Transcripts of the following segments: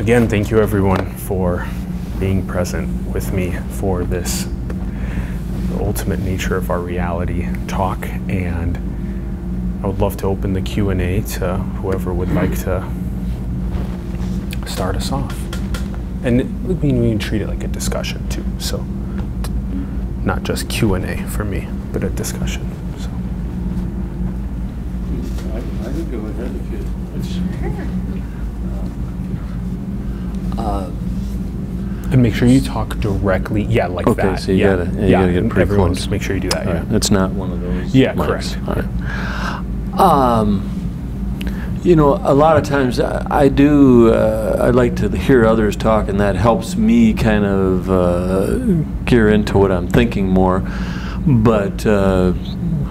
again, thank you everyone for being present with me for this ultimate nature of our reality talk. And I would love to open the Q&A to whoever would like to start us off. And we mean, we can treat it like a discussion too. So not just Q&A for me, but a discussion. So. I I can go ahead if you. Uh, And make sure you talk directly, yeah, like Okay, that. so you yeah. gotta- yeah, you yeah. gotta get pretty everyone close. Just make sure you do that. all Yeah. right, It's not one of those. Yeah, correct. All right. Um, you know, a lot of times I, I do, uh, I like to hear others talk, and that helps me kind of uh, gear into what I'm thinking more. But uh,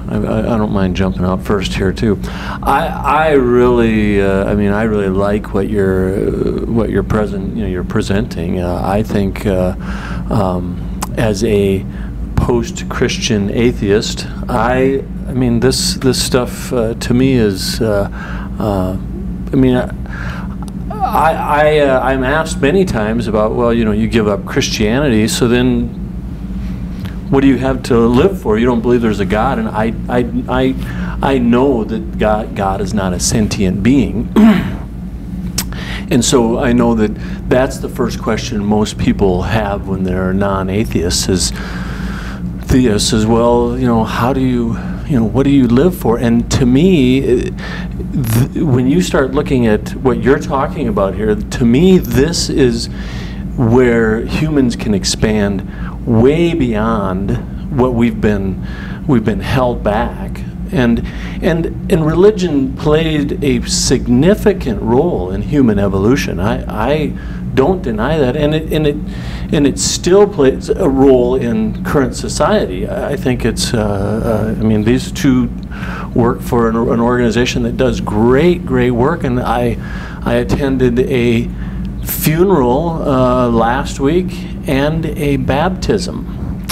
I, I don't mind jumping out first here too. I, I really, uh, I mean, I really like what you're, uh, what you're present, you know, you're presenting. Uh, I think uh, um, as a post-Christian atheist, I, I mean, this this stuff uh, to me is, uh, I mean. I, I, I I'm asked many times about well you know you give up Christianity so then what do you have to live for? You don't believe there's a God, and I, I, I, I know that God, God is not a sentient being. and so I know that that's the first question most people have when they're non-atheists is theists as well. You know, how do you, you know, what do you live for? And to me, when you start looking at what you're talking about here, to me, this is where humans can expand way beyond what we've been we've been held back. And and and religion played a significant role in human evolution. I i don't deny that. And it and it and it still plays a role in current society. I think it's uh, uh, i mean these two work for an, an organization that does great great work. And i i attended a funeral uh, last week and a baptism,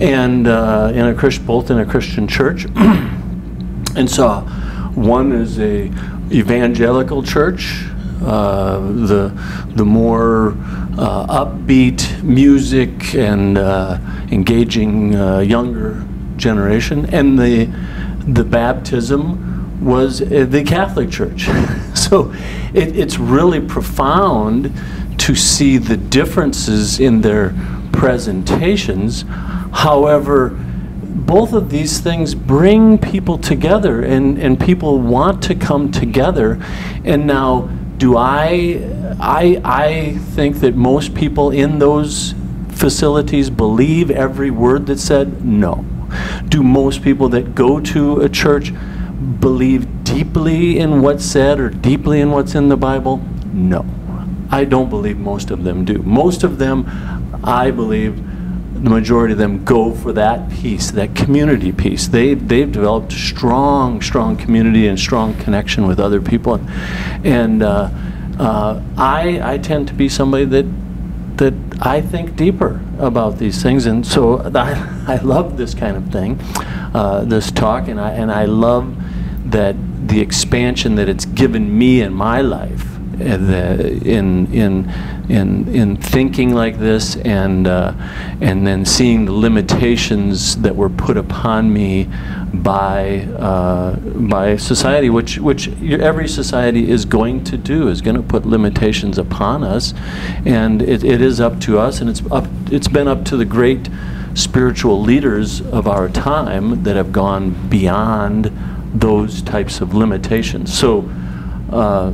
and uh, in a Christ, both in a Christian church. and so, one is a evangelical church, uh, the the more uh, upbeat music and uh, engaging uh, younger generation, and the the baptism was uh, the Catholic Church. so it, it's really profound to see the differences in their presentations. However, both of these things bring people together and, and people want to come together. And now, do I, I, I think that most people in those facilities believe every word that's said? No. Do most people that go to a church believe deeply in what's said or deeply in what's in the Bible? No. I don't believe most of them do. Most of them, I believe, the majority of them go for that piece, that community piece. They, they've developed strong, strong community and strong connection with other people. And uh, uh, I, I tend to be somebody that, that I think deeper about these things. And so I, I love this kind of thing, uh, this talk, and I, and I love that the expansion that it's given me in my life in in in in thinking like this and uh, and then seeing the limitations that were put upon me by uh, by society which which every society is going to do is going to put limitations upon us and it, it is up to us and it's up it's been up to the great spiritual leaders of our time that have gone beyond those types of limitations. So uh,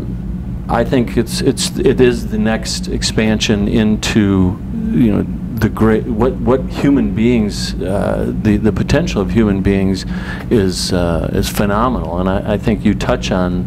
I think it's it's it is the next expansion into you know the great what what human beings uh, the the potential of human beings is uh, is phenomenal, and I, I think you touch on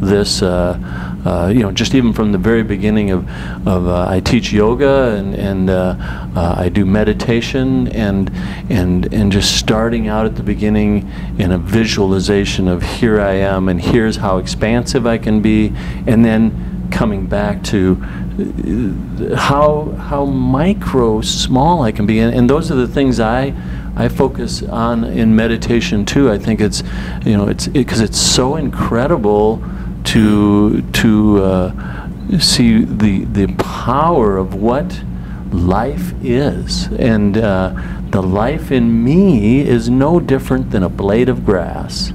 this, uh, uh, you know, just even from the very beginning of, of uh, I teach yoga and, and uh, uh, I do meditation and, and, and just starting out at the beginning in a visualization of here I am and here's how expansive I can be and then coming back to uh, how, how micro small I can be. And, and those are the things I, I focus on in meditation too. I think it's, you know, it's because it's so incredible to to uh, see the the power of what life is, and uh, the life in me is no different than a blade of grass,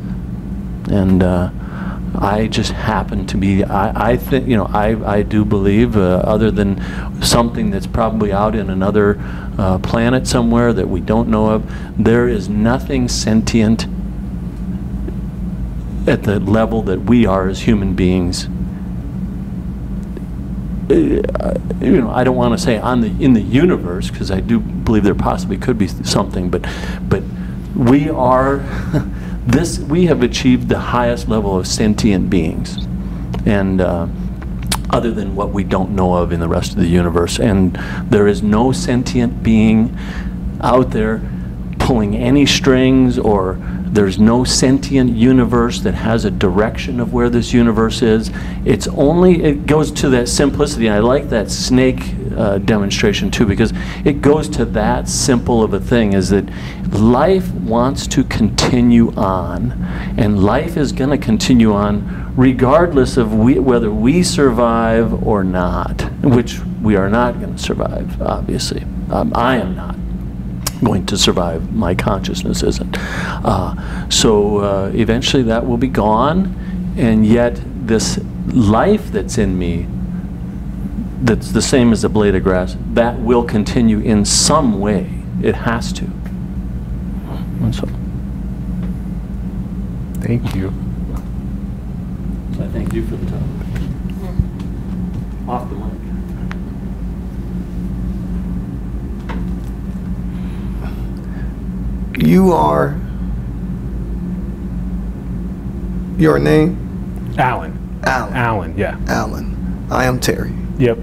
and. Uh, I just happen to be, I, I think, you know, I, I do believe, uh, other than something that's probably out in another uh, planet somewhere that we don't know of, there is nothing sentient at the level that we are as human beings. Uh, you know, I don't want to say on the in the universe because I do believe there possibly could be something, but but we are this we have achieved the highest level of sentient beings, and. Uh, other than what we don't know of in the rest of the universe. And there is no sentient being out there pulling any strings or there's no sentient universe that has a direction of where this universe is. It's only, it goes to that simplicity. I like that snake uh, demonstration too because it goes to that simple of a thing is that life wants to continue on and life is going to continue on regardless of we, whether we survive or not, which we are not going to survive, obviously. Um, I am not going to survive. My consciousness isn't. Uh, so uh, eventually that will be gone, and yet this life that's in me, that's the same as a blade of grass, that will continue in some way. It has to. So. Thank you. I thank you for the talk. Off the mic. You are your name? Alan. Alan. Alan, yeah. Alan. I am Terry. Yep.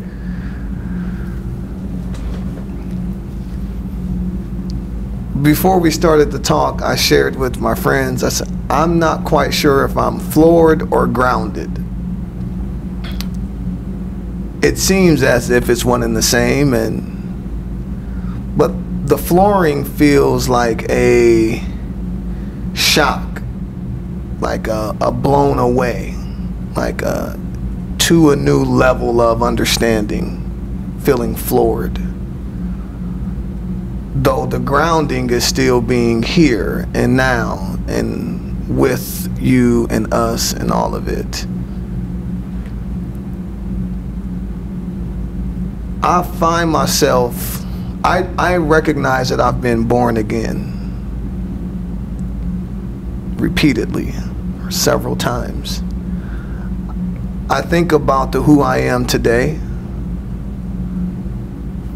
Before we started the talk, I shared with my friends, I said, I'm not quite sure if I'm floored or grounded. It seems as if it's one and the same, and but the flooring feels like a shock, like a, a blown away, like a, to a new level of understanding, feeling floored. Though the grounding is still being here and now and with you and us and all of it. I find myself I, I recognize that I've been born again repeatedly, several times. I think about the who I am today,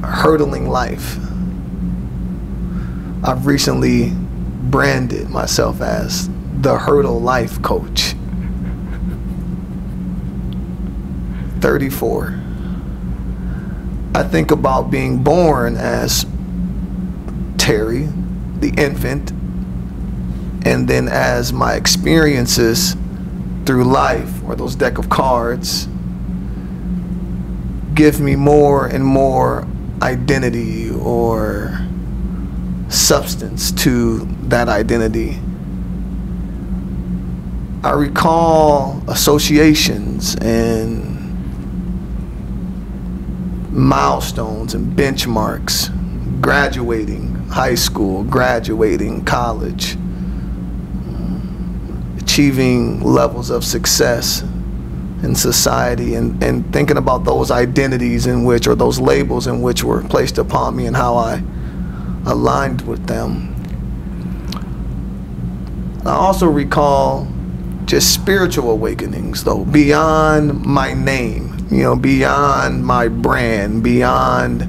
hurdling life. I've recently branded myself as the hurdle life coach. 34. I think about being born as Terry, the infant, and then as my experiences through life or those deck of cards give me more and more identity or substance to that identity. I recall associations and milestones and benchmarks, graduating high school, graduating college, achieving levels of success in society and, and thinking about those identities in which or those labels in which were placed upon me and how I aligned with them. I also recall just spiritual awakenings though beyond my name you know, beyond my brand, beyond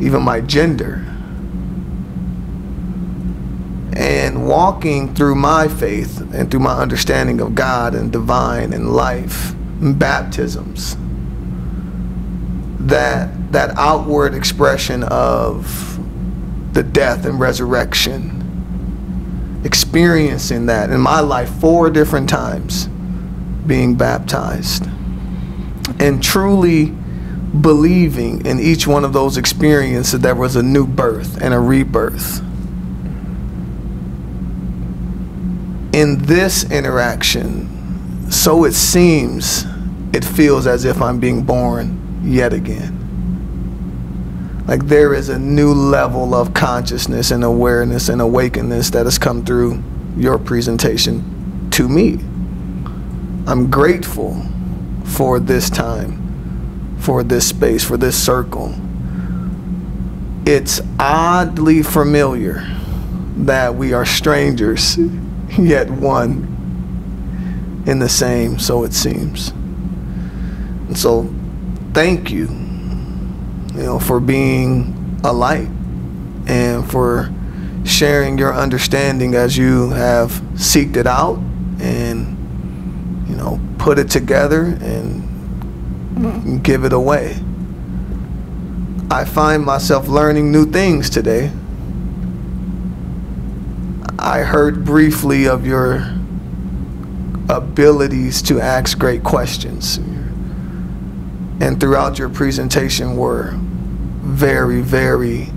even my gender. And walking through my faith and through my understanding of God and divine and life and baptisms, that, that outward expression of the death and resurrection, experiencing that in my life four different times, being baptized and truly believing in each one of those experiences there was a new birth and a rebirth. In this interaction, so it seems it feels as if I'm being born yet again. Like there is a new level of consciousness and awareness and awakeness that has come through your presentation to me. I'm grateful for this time, for this space, for this circle. It's oddly familiar that we are strangers, yet one in the same, so it seems. And so, thank you, you know, for being a light and for sharing your understanding as you have seeked it out and, you know, put it together and mm-hmm. give it away. I find myself learning new things today. I heard briefly of your abilities to ask great questions. And throughout your presentation were very, very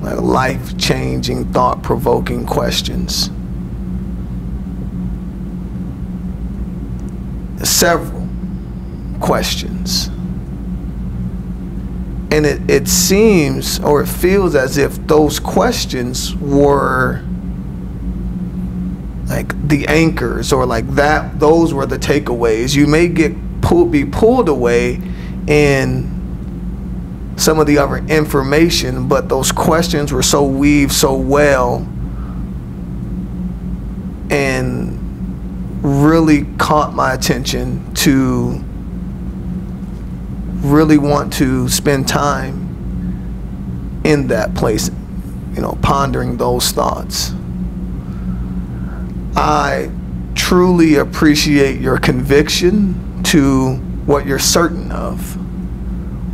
like, life-changing, thought-provoking questions. Several questions. And it, it seems or it feels as if those questions were like the anchors or like that those were the takeaways you may get pulled be pulled away in some of the other information but those questions were so weaved so well and really caught my attention to really want to spend time in that place you know pondering those thoughts I truly appreciate your conviction to what you're certain of,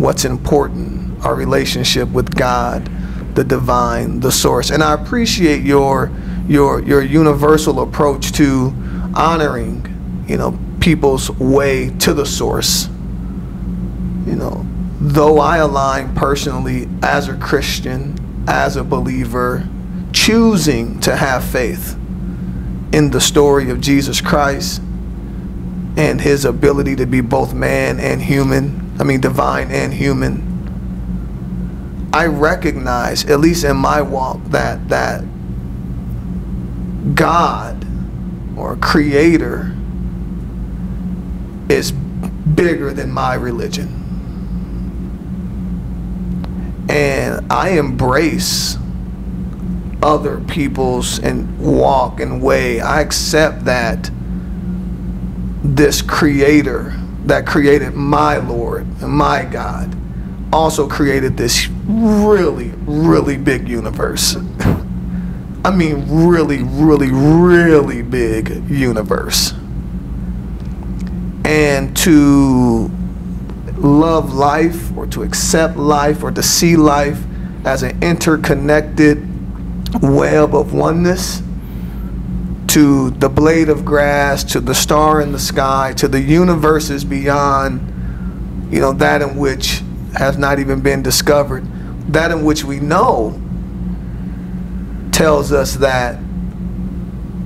what's important, our relationship with God, the divine, the source. And I appreciate your your your universal approach to honoring, you know, people's way to the source. You know, though I align personally as a Christian, as a believer, choosing to have faith in the story of Jesus Christ and his ability to be both man and human, I mean, divine and human, I recognize, at least in my walk, that, that God or Creator is bigger than my religion. And I embrace other people's and walk and way. I accept that this creator that created my Lord and my God also created this really, really big universe. I mean, really, really, really big universe. And to love life or to accept life or to see life as an interconnected web of oneness to the blade of grass to the star in the sky to the universes beyond you know that in which has not even been discovered that in which we know tells us that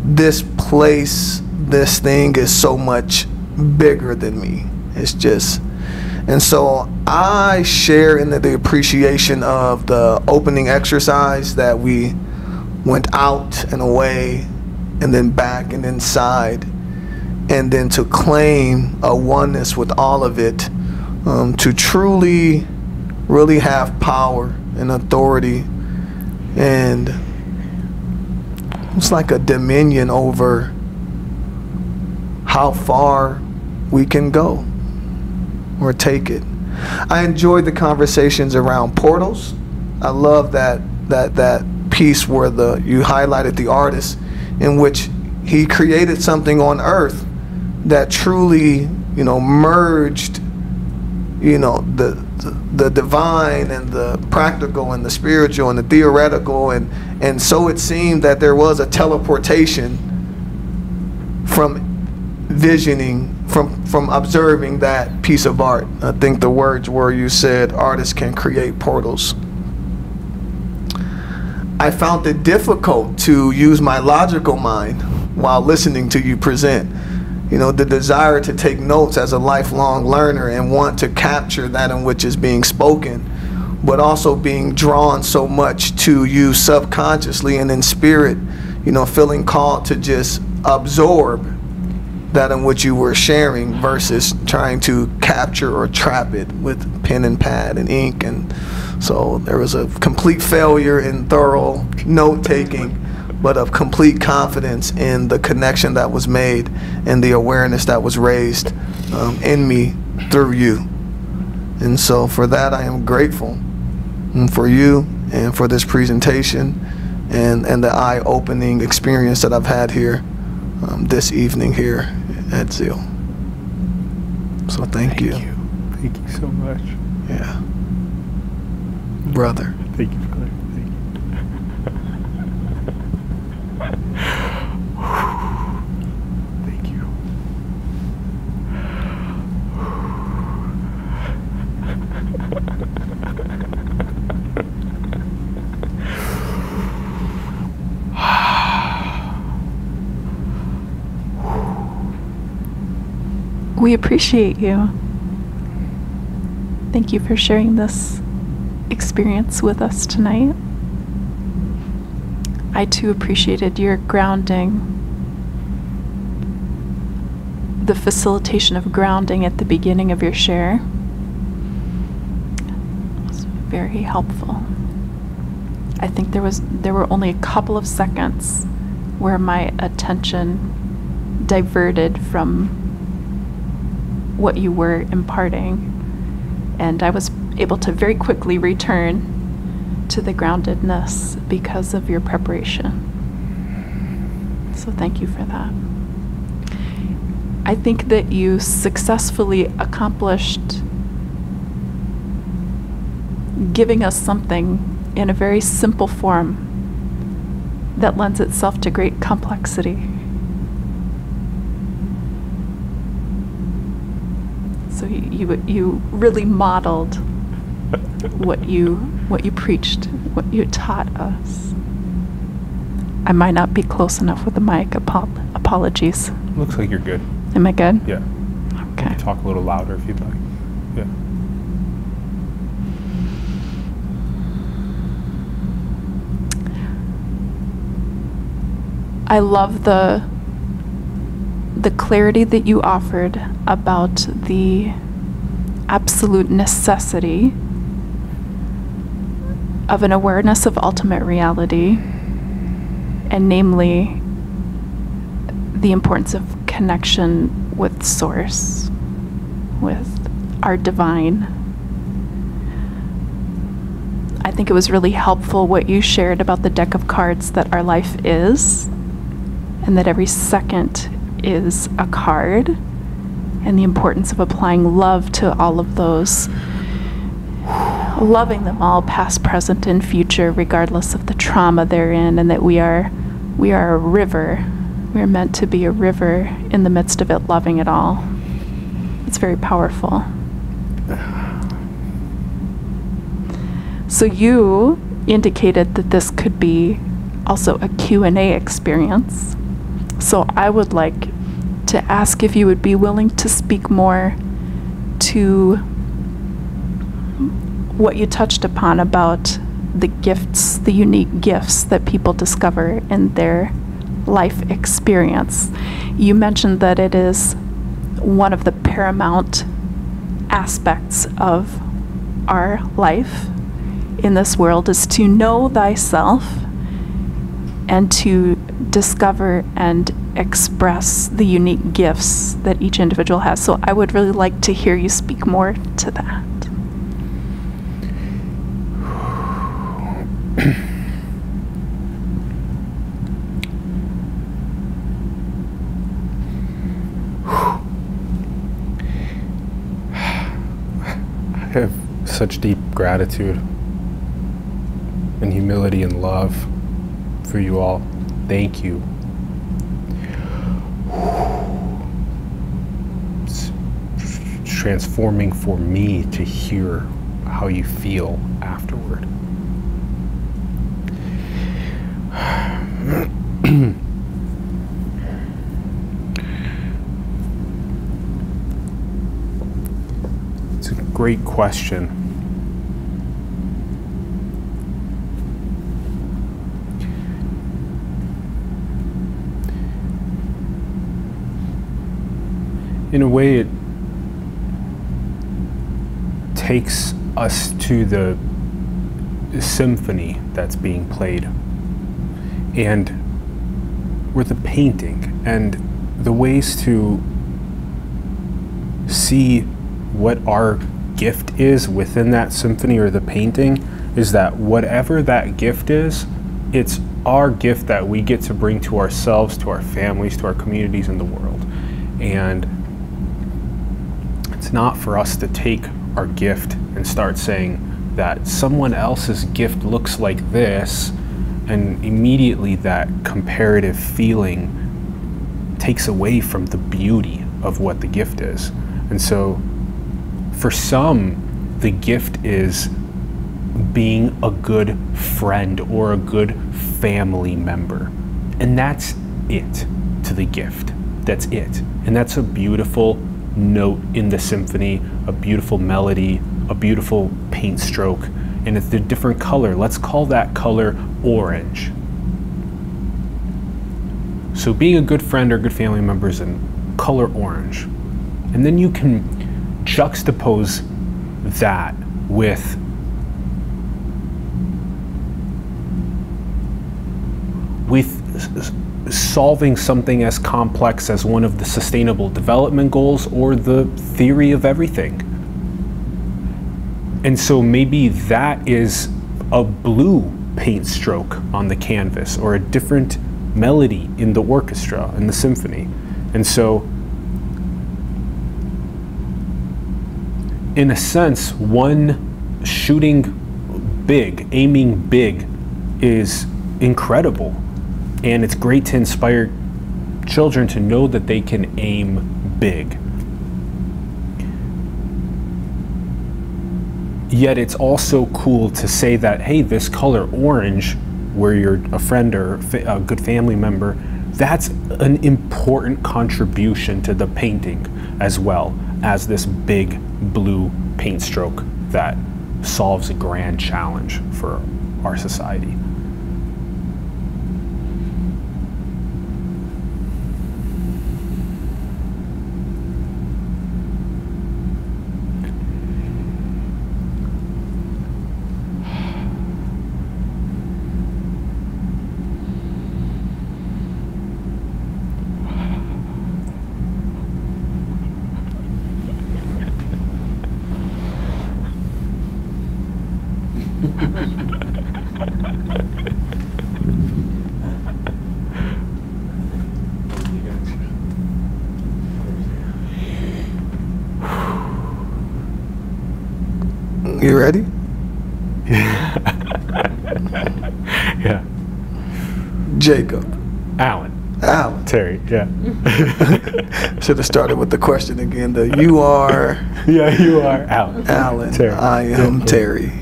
this place this thing is so much bigger than me. It's just and so I share in the, the appreciation of the opening exercise that we went out and away and then back and inside and then to claim a oneness with all of it um, to truly really have power and authority and it's like a dominion over how far we can go or take it. I enjoyed the conversations around portals. I love that that that piece where the you highlighted the artist in which he created something on earth that truly you know merged you know the, the the divine and the practical and the spiritual and the theoretical and and so it seemed that there was a teleportation from visioning from from observing that piece of art i think the words were you said artists can create portals I found it difficult to use my logical mind while listening to you present. you know, the desire to take notes as a lifelong learner and want to capture that in which is being spoken, but also being drawn so much to you subconsciously and in spirit, you know, feeling called to just absorb that in which you were sharing versus trying to capture or trap it with pen and pad and ink. And so there was a complete failure in thorough note taking but of complete confidence in the connection that was made and the awareness that was raised um, in me through you. And so for that, I am grateful for you and for this presentation and, and the eye opening experience that I've had here um, this evening here at Zeal. So thank, Thank you. you. Thank you so much. Yeah. Brother. Thank you, Claire. Thank you. Thank you. We appreciate you. Thank you for sharing this experience with us tonight. I too appreciated your grounding, the facilitation of grounding at the beginning of your share. It was very helpful. I think there was there were only a couple of seconds where my attention diverted from what you were imparting and I was able to very quickly return to the groundedness because of your preparation. So thank you for that. I think that you successfully accomplished giving us something in a very simple form that lends itself to great complexity. So you, you, really modeled what you what you preached, what you taught us. I might not be close enough with the mic. Apo- apologies. Looks like you're good. Am I good? Yeah. Okay. Talk a little louder if you'd like. Yeah. I love the the clarity that you offered about the absolute necessity of an awareness of ultimate reality, and namely the importance of connection with Source, with our divine. I think it was really helpful what you shared about the deck of cards that our life is, and that every second is a card, and the importance of applying love to all of those. Loving them all past present and future regardless of the trauma they're in and that we are we are a river. We're meant to be a river in the midst of it loving it all. It's very powerful. So you indicated that this could be also a q&a experience. So i would like to ask if you would be willing to speak more to what you touched upon about the gifts, the unique gifts that people discover in their life experience. You mentioned that it is one of the paramount aspects of our life in this world is to know thyself and to discover and express the unique gifts that each individual has. So I would really like to hear you speak more to that. I have such deep gratitude and humility and love for you all. Thank you. transforming for me to hear how you feel afterward. it's a great question. In a way, it takes us to the symphony that's being played. And we're the painting and the ways to see what our gift is within that symphony or the painting is that whatever that gift is, it's our gift that we get to bring to ourselves, to our families, to our communities in the world. And it's not for us to take our gift and start saying that someone else's gift looks like this, and immediately that comparative feeling takes away from the beauty of what the gift is. And so, for some, the gift is being a good friend or a good family member. And that's it to the gift. That's it. And that's a beautiful note in the symphony, a beautiful melody, a beautiful paint stroke, and it's a different color. Let's call that color orange. So being a good friend or good family member is in color orange. And then you can juxtapose that with solving something as complex as one of the sustainable development goals or the theory of everything. And so maybe that is a blue paint stroke on the canvas or a different melody in the orchestra in the symphony. And so in a sense, one shooting big, aiming big is incredible and it's great to inspire children to know that they can aim big. Yet it's also cool to say that, hey, this color orange, where you're a friend or a good family member, that's an important contribution to the painting as well as this big blue paint stroke that solves a grand challenge for our society. You ready? Yeah. Jacob. Alan. Alan. Terry. Yeah. Should have started with the question again. The you are yeah, you are Alan. Alan. Terry. I am Yeah. Terry.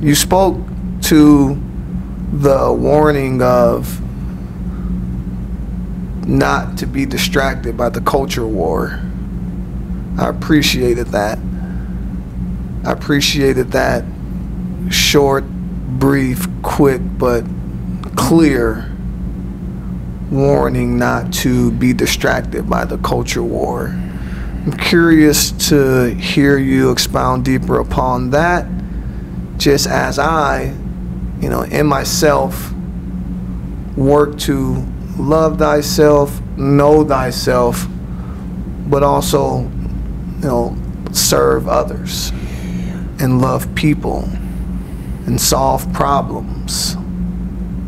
You spoke to the warning of not to be distracted by the culture war. I appreciated that. I appreciated that short, brief, quick, but clear warning not to be distracted by the culture war. I'm curious to hear you expound deeper upon that, just as I, you know, in myself, work to love thyself, know thyself, but also, you know, serve others and love people and solve problems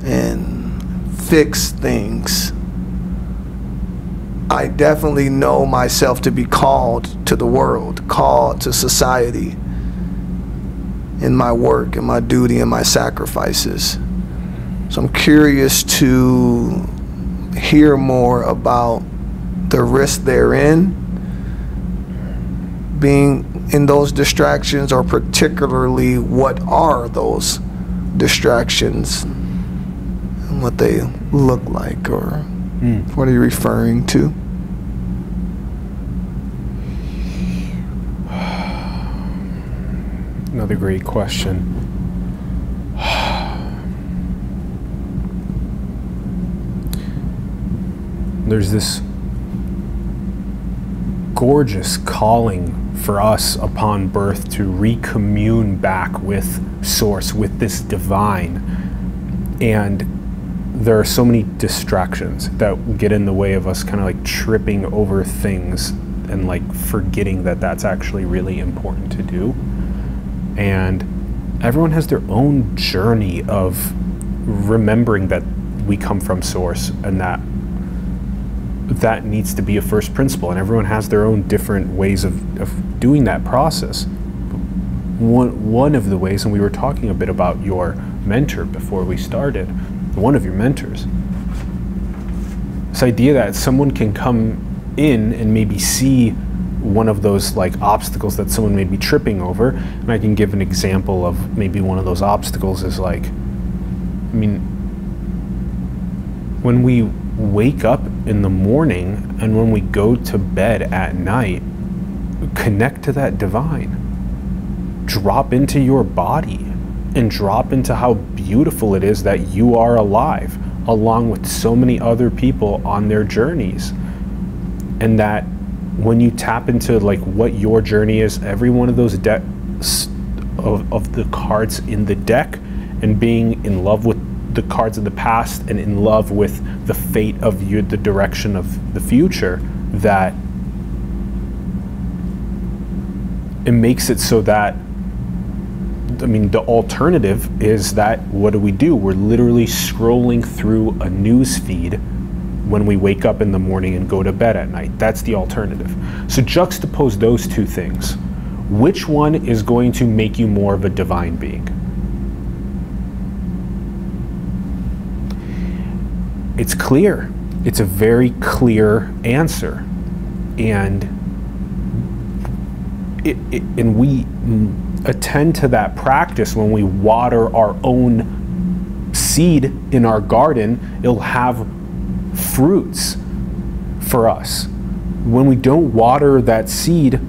and fix things. I definitely know myself to be called to the world, called to society in my work, in my duty, and my sacrifices. So I'm curious to hear more about the risk therein being in those distractions or particularly what are those distractions and what they look like or mm. what are you referring to another great question There's this gorgeous calling for us upon birth to recommune back with Source, with this divine. And there are so many distractions that get in the way of us kind of like tripping over things and like forgetting that that's actually really important to do. And everyone has their own journey of remembering that we come from source and that that needs to be a first principle and everyone has their own different ways of, of doing that process. One, one of the ways and we were talking a bit about your mentor before we started one of your mentors this idea that someone can come in and maybe see one of those like obstacles that someone may be tripping over and i can give an example of maybe one of those obstacles is like i mean when we wake up in the morning and when we go to bed at night connect to that divine. Drop into your body and drop into how beautiful it is that you are alive along with so many other people on their journeys. And that when you tap into like what your journey is every one of those decks of, of the cards in the deck and being in love with the cards of the past and in love with the fate of you the direction of the future that it makes it so that I mean, the alternative is that what do we do? We're literally scrolling through a news feed when we wake up in the morning and go to bed at night. That's the alternative. So juxtapose those two things. Which one is going to make you more of a divine being? It's clear. It's a very clear answer. And it, it, and we attend to that practice when we water our own seed in our garden, it'll have fruits for us. When we don't water that seed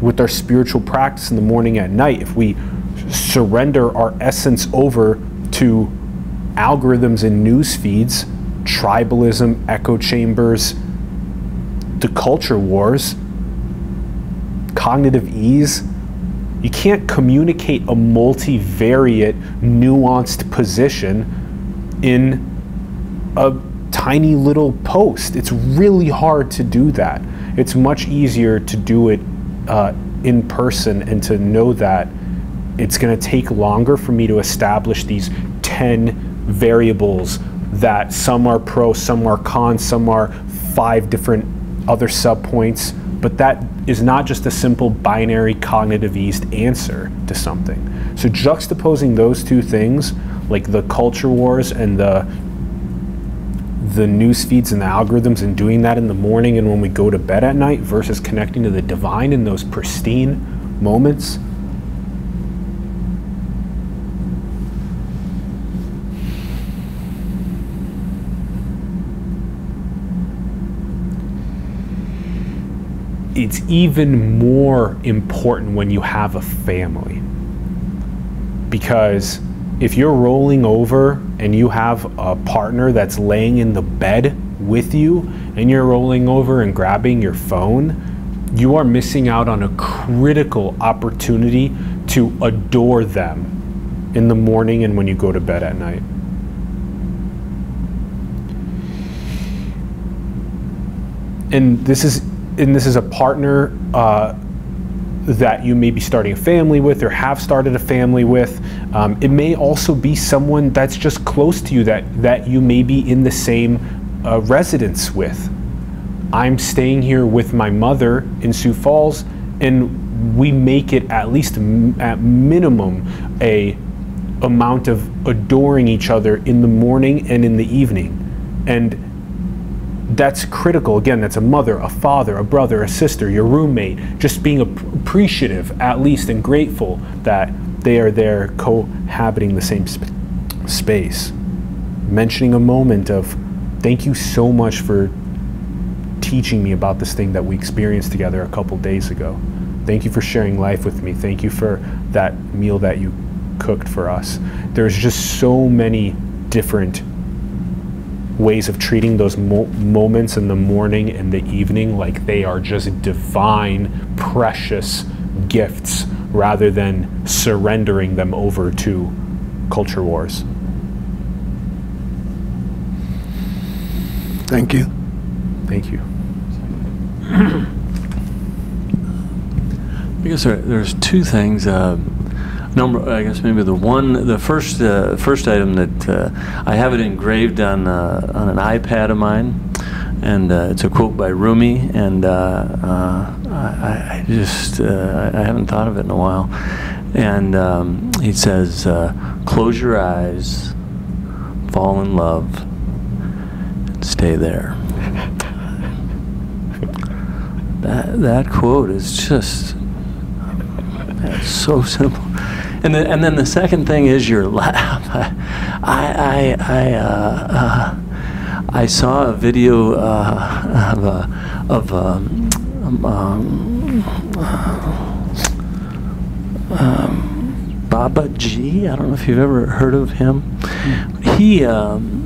with our spiritual practice in the morning at night, if we surrender our essence over to algorithms and news feeds, tribalism, echo chambers, the culture wars, cognitive ease, you can't communicate a multivariate, nuanced position in a tiny little post. It's really hard to do that. It's much easier to do it uh, in person and to know that it's going to take longer for me to establish these 10 variables that some are pro, some are con, some are five different other subpoints. But that is not just a simple binary cognitive eased answer to something. So juxtaposing those two things, like the culture wars and the the news feeds and the algorithms and doing that in the morning and when we go to bed at night versus connecting to the divine in those pristine moments it's even more important when you have a family. Because if you're rolling over and you have a partner that's laying in the bed with you and you're rolling over and grabbing your phone, you are missing out on a critical opportunity to adore them in the morning and when you go to bed at night. And this is and this is a partner uh, that you may be starting a family with or have started a family with. Um, it may also be someone that's just close to you that, that you may be in the same uh, residence with. I'm staying here with my mother in Sioux Falls, and we make it at least at minimum a amount of adoring each other in the morning and in the evening. And that's critical. Again, that's a mother, a father, a brother, a sister, your roommate, just being appreciative at least and grateful that they are there cohabiting the same sp- space. Mentioning a moment of thank you so much for teaching me about this thing that we experienced together a couple days ago. Thank you for sharing life with me. Thank you for that meal that you cooked for us. There's just so many different ways of treating those mo- moments in the morning and the evening like they are just divine, precious gifts rather than surrendering them over to culture wars. Thank you. Thank you. I guess there, there's two things. Uh, number, I guess maybe the one, the first, uh, first item that uh, I have it engraved on uh, on an iPad of mine, and uh, it's a quote by Rumi, and uh, uh, I, I just I haven't thought of it in a while, and um, he says, "Close your eyes, fall in love, and stay there." That that quote is just so simple. And then, and then the second thing is your laugh. I, I, I, uh, uh, I saw a video uh, of, uh, of um, um, um, Babaji. I don't know if you've ever heard of him. He, um,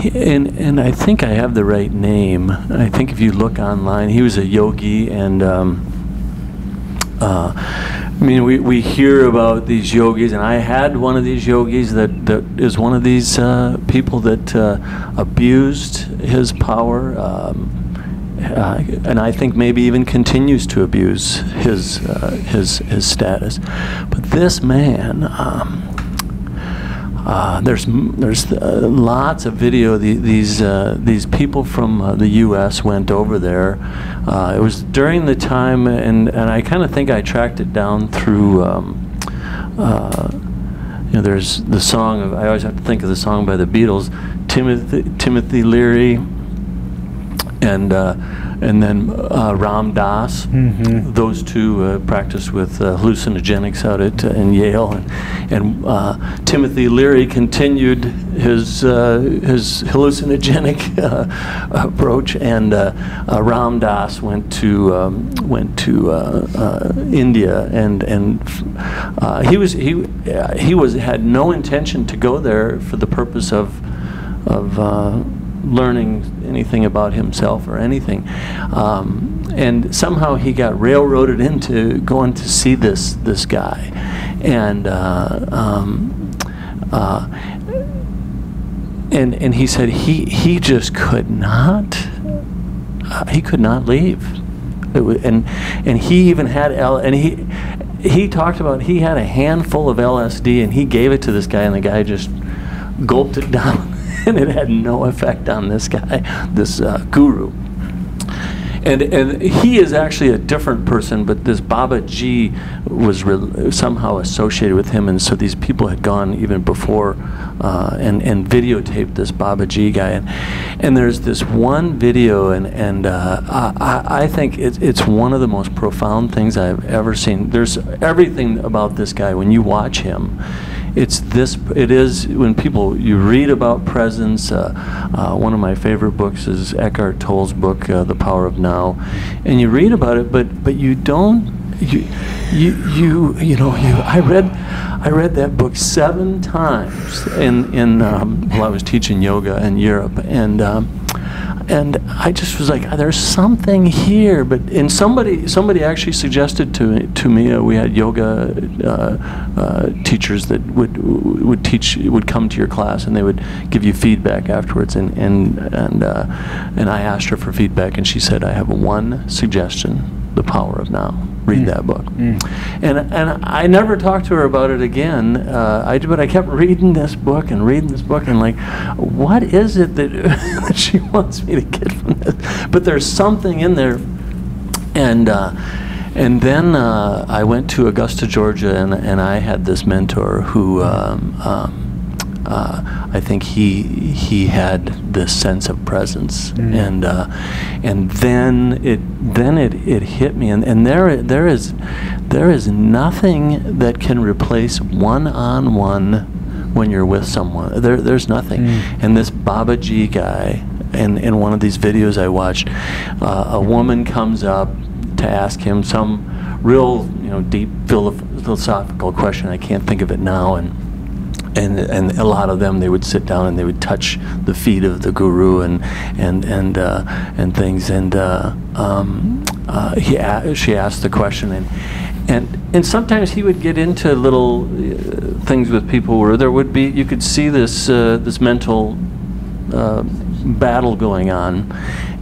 he- and and I think I have the right name. I think if you look online, he was a yogi and. Um, uh, I mean, we, we hear about these yogis, and I had one of these yogis that, that is one of these uh, people that uh, abused his power, um, uh, and I think maybe even continues to abuse his uh, his his status. But this man. Um, uh, there's there's uh, lots of video. The, these uh, these people from uh, the U.S. went over there. Uh, it was during the time, and and I kind of think I tracked it down through. Um, uh, you know, there's the song. Of, I always have to think of the song by the Beatles, Timothy Timothy Leary, and uh, and then uh, Ram Dass. Mhm. Those two uh, practiced with uh, hallucinogenics out at uh, in Yale, and, and uh, Timothy Leary continued his uh, his hallucinogenic uh, approach, and uh, uh, Ram Dass went to um, went to uh, uh, India, and and uh, he was he he was had no intention to go there for the purpose of of uh, learning anything about himself or anything. Um, and somehow he got railroaded into going to see this this guy, and uh, um, uh, and and he said he he just could not uh, he could not leave. It wa- and and he even had L and he he talked about he had a handful of LSD and he gave it to this guy and the guy just gulped it down and it had no effect on this guy, this uh, guru. And, and he is actually a different person, but this Babaji was somehow associated with him, and so these people had gone even before uh, and, and videotaped this Babaji guy. And, and there's this one video, and, and uh, I, I- think it's one of the most profound things I've ever seen. There's everything about this guy when you watch him it's this it is when people you read about presence uh, uh, one of my favorite books is eckhart tolle's book uh, the power of now. And you read about it but but you don't you you you you know you i read i read that book seven times in in um, while i was teaching yoga in europe. And um, and I just was like, "There's something here." But and somebody somebody actually suggested to me, to me uh, we had yoga uh, uh, teachers that would would teach would come to your class and they would give you feedback afterwards. And and and uh, and I asked her for feedback, and she said, "I have one suggestion: the power of now." Read that book. And and I never talked to her about it again. Uh, I but I kept reading this book and reading this book and like, what is it that, that she wants me to get from this? But there's something in there, and. Uh, and then uh, I went to Augusta, Georgia, and, and I had this mentor who um, um, uh, I think he he had this sense of presence, Mm. and uh, and then it then it, it hit me, and, and there there is there is nothing that can replace one-on-one when you're with someone. There there's nothing, Mm. and this Babaji guy. In, in one of these videos I watched, uh, a woman comes up to ask him some real, you know, deep philosophical question. I can't think of it now, and and and a lot of them they would sit down and they would touch the feet of the guru and and and uh, and things. And uh, um, uh, he she asked the question. And and and sometimes he would get into little uh, things with people where there would be you could see this uh, this mental uh, battle going on.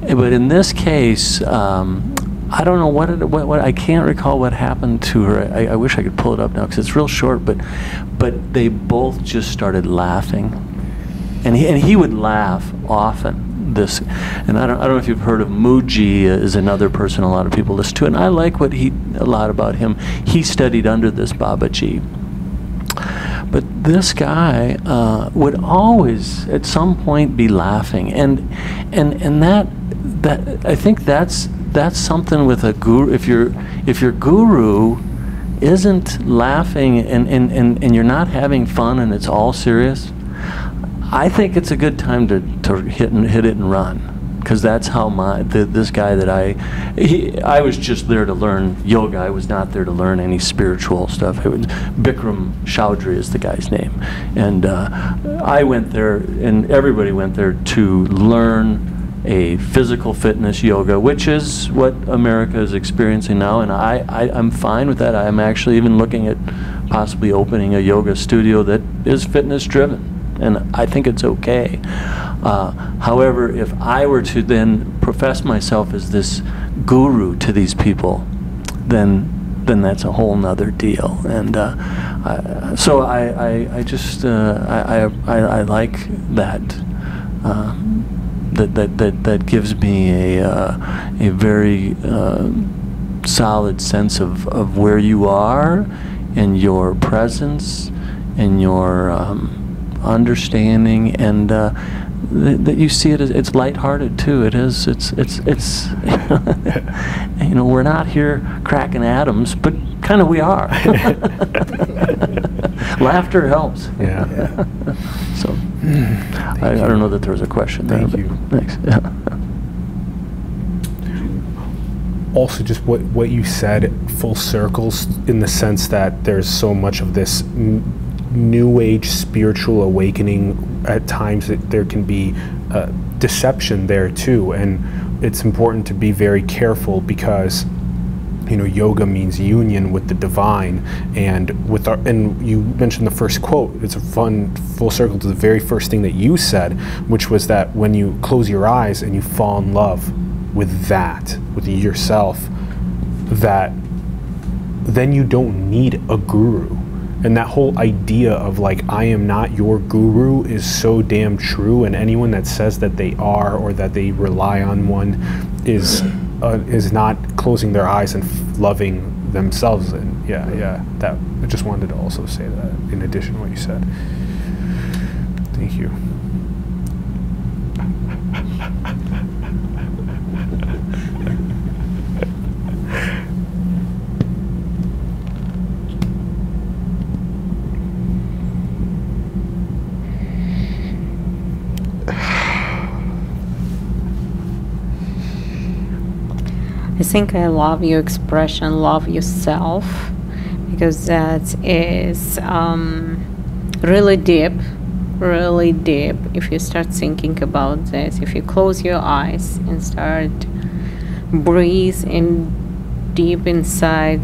But in this case um, I don't know what, it, what, what I can't recall what happened to her. I, I wish I could pull it up now because it's real short. But but they both just started laughing, and he and he would laugh often. This, and I don't I don't know if you've heard of Mooji is another person a lot of people listen to, and I like what he a lot about him. He studied under this Babaji. But this guy uh, would always, at some point, be laughing, and and and that that I think that's that's something with a guru. If your if your guru isn't laughing and, and, and, and you're not having fun and it's all serious, I think it's a good time to, to hit and hit it and run. Because that's how my the, this guy that I he, I was just there to learn yoga. I was not there to learn any spiritual stuff. It was Bikram Choudhury is the guy's name, and uh, I went there, and everybody went there to learn a physical fitness yoga, which is what America is experiencing now, and I, I, I'm fine with that. I'm actually even looking at possibly opening a yoga studio that is fitness driven, and I think it's okay. Uh, however, if I were to then profess myself as this guru to these people, then then that's a whole nother deal. And uh, I, so I, I, I just uh, I, I, I like that. That, that, that, that gives me a, uh, a very uh, solid sense of, of where you are and your presence and your um, understanding and uh, th- that you see it as it's lighthearted too. It is. It's it's it's. you know, we're not here cracking atoms, but kind of we are. Laughter helps. Yeah. so, I, I don't know that there was a question there. Thank you. Thanks. Yeah. also just what what you said full circles in the sense that there's so much of this n- new age spiritual awakening at times that there can be uh, deception there too and it's important to be very careful because you know yoga means union with the divine. And with our and you mentioned the first quote. It's a fun full circle to the very first thing that you said which was that when you close your eyes and you fall in love with that with yourself that then you don't need a guru. And that whole idea of like i am not your guru is so damn true. And anyone that says that they are or that they rely on one is uh, is not closing their eyes and f- loving themselves. And yeah yeah that i just wanted to also say that in addition to what you said. Thank you I think I love your expression, love yourself, because that is um, really deep, really deep. If you start thinking about this, if you close your eyes and start breathe in deep inside,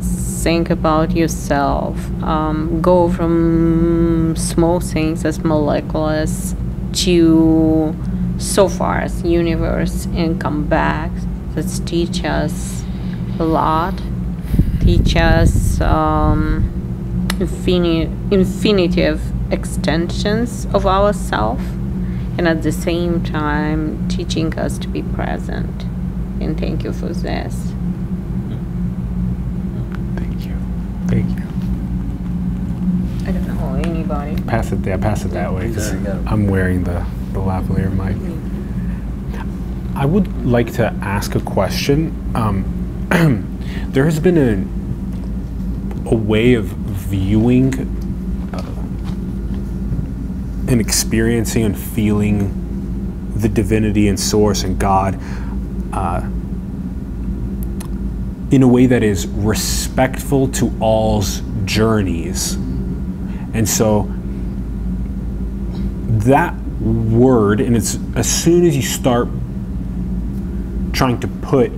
think about yourself. Um, go from small things as molecules to so far as universe and come back that teach us a lot. Teach us um, infini- infinitive extensions of ourself and at the same time teaching us to be present. And thank you for this. Thank you. Thank you. I don't know anybody? Pass it yeah pass it that way 'cause There you go. i'm wearing the the lavalier mic I would like to ask a question. Um, there has been a, a way of viewing uh, and experiencing and feeling the divinity and source and God uh, in a way that is respectful to all's journeys. And so that word, and it's as soon as you start trying to put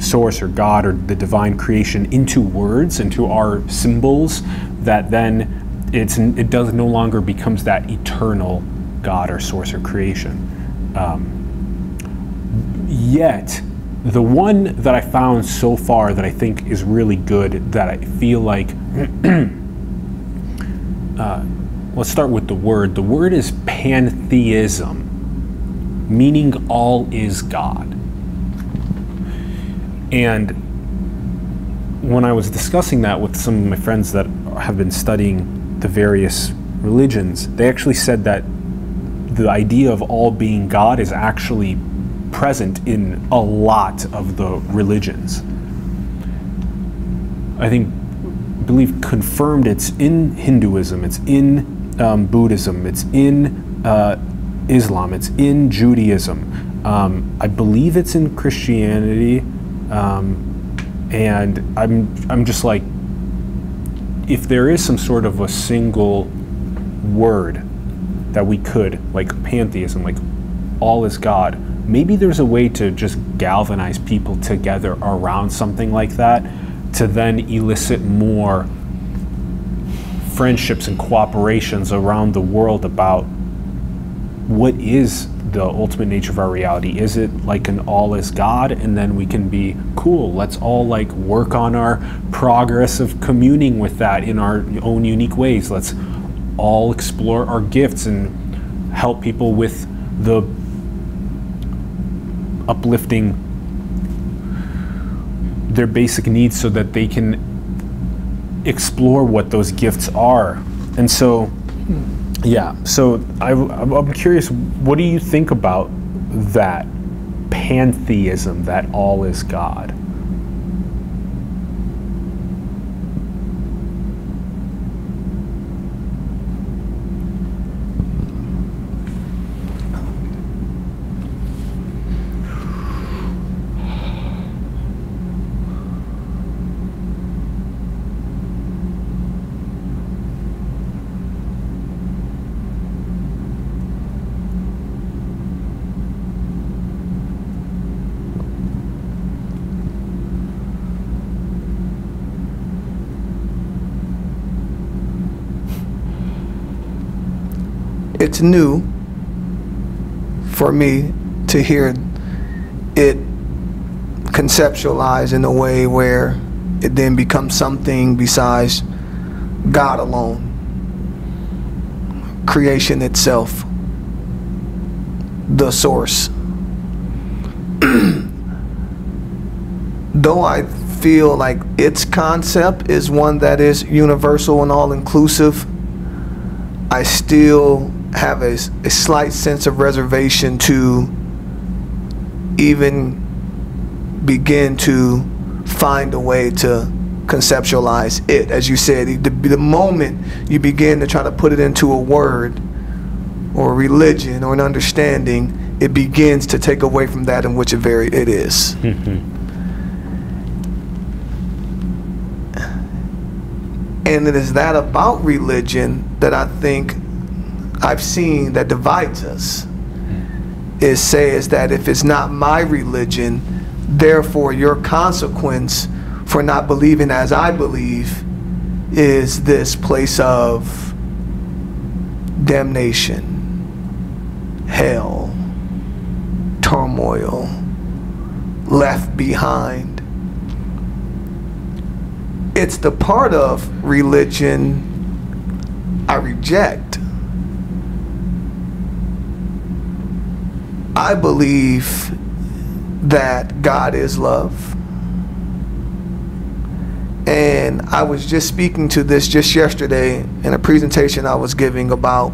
source or God or the divine creation into words, into our symbols, that then it's it does no longer becomes that eternal God or source or creation. Um, yet, the one that I found so far that I think is really good, that I feel like, uh, let's start with the word. The word is pantheism, meaning all is God. And when I was discussing that with some of my friends that have been studying the various religions, they actually said that the idea of all being God is actually present in a lot of the religions. I think, believe confirmed it's in Hinduism, it's in um, Buddhism, it's in uh, Islam, it's in Judaism. Um, I believe it's in Christianity, um, and I'm I'm just like, if there is some sort of a single word that we could, like pantheism, like all is God, maybe there's a way to just galvanize people together around something like that to then elicit more friendships and cooperations around the world about what is the ultimate nature of our reality. Is it like an all is god and then we can be cool? Let's all like work on our progress of communing with that in our own unique ways. Let's all explore our gifts and help people with the uplifting their basic needs so that they can explore what those gifts are. And so, yeah, so I, I'm curious, what do you think about that pantheism, that all is God? It's new for me to hear it conceptualized in a way where it then becomes something besides God alone, creation itself, the source. Though I feel like its concept is one that is universal and all inclusive, I still have a, a slight sense of reservation to even begin to find a way to conceptualize it. As you said, the, the moment you begin to try to put it into a word or religion or an understanding, it begins to take away from that in which it very it is. Mm-hmm. and it is that about religion that I think I've seen that divides us is says that if it's not my religion, therefore your consequence for not believing as I believe is this place of damnation, hell, turmoil, left behind. It's the part of religion I reject I believe that God is love. And I was just speaking to this just yesterday in a presentation I was giving about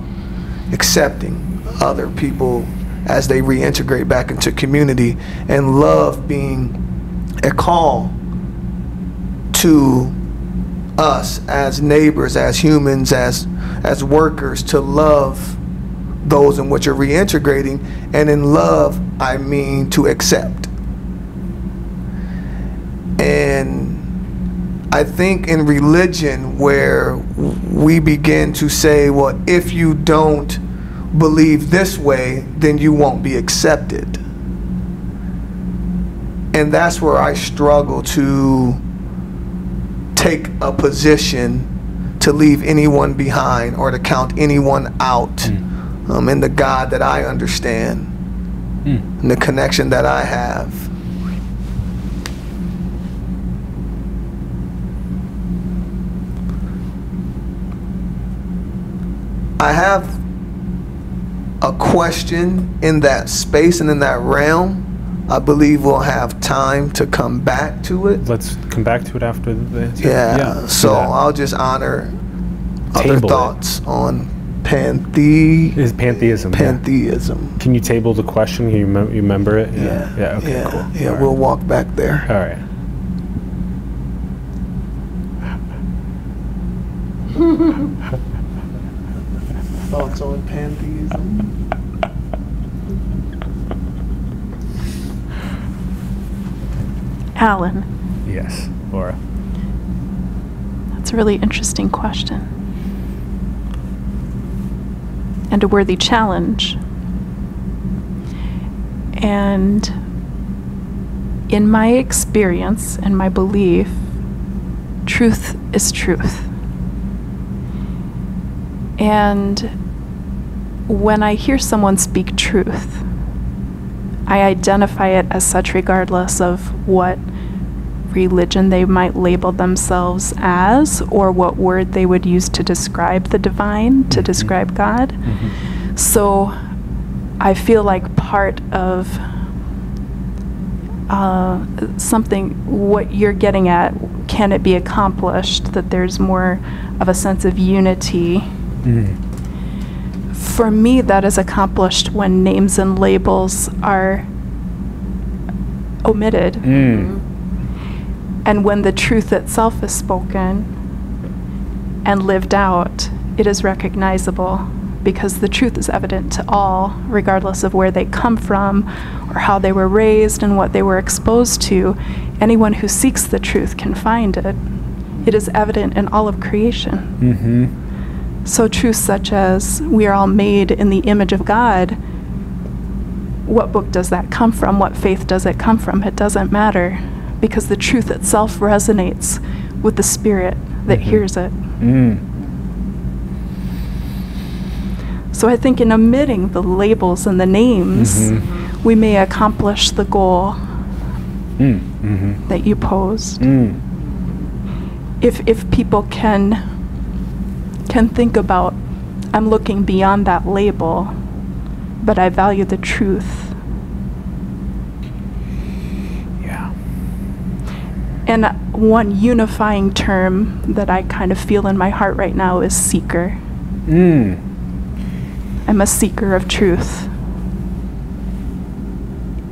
accepting other people as they reintegrate back into community and love being a call to us as neighbors, as humans, as as workers to love those in which you're reintegrating. And in love, I mean to accept. And I think in religion where we begin to say, well, if you don't believe this way, then you won't be accepted. And that's where I struggle to take a position to leave anyone behind or to count anyone out hmm. Um, in the God that I understand and the connection that I have. I have a question in that space and in that realm. I believe we'll have time to come back to it. Let's come back to it after the. Yeah. do so. I'll just honor other Table it. thoughts on panthe is pantheism. yeah. pantheism. Can you table the question? Can you, mem- you remember it? Yeah. Yeah. Okay. Yeah. Cool. Yeah. All right. We'll walk back there. All right. Thoughts on pantheism. Alan, Yes, Laura. that's a really interesting question. And a worthy challenge. And in my experience and my belief, truth is truth. And when I hear someone speak truth, I identify it as such regardless of what religion they might label themselves as or what word they would use to describe the divine, to Mhm. describe God. Mm-hmm. So I feel like part of uh, something, what you're getting at, can it be accomplished? That there's more of a sense of unity. Mm. For me, that is accomplished when names and labels are omitted. Mm. And when the truth itself is spoken and lived out, it is recognizable because the truth is evident to all, regardless of where they come from or how they were raised and what they were exposed to. Anyone who seeks the truth can find it. It is evident in all of creation. Mm-hmm. So, truths such as we are all made in the image of God, what book does that come from? What faith does it come from? It doesn't matter because the truth itself resonates with the spirit that Mhm. hears it. Mm. So, I think in omitting the labels and the names, Mhm. we may accomplish the goal Mm. Mm-hmm. that you posed. Mm. if if people can can think about I'm looking beyond that label, but I value the truth. Yeah. And one unifying term that I kind of feel in my heart right now is seeker. Mm. I'm a seeker of truth.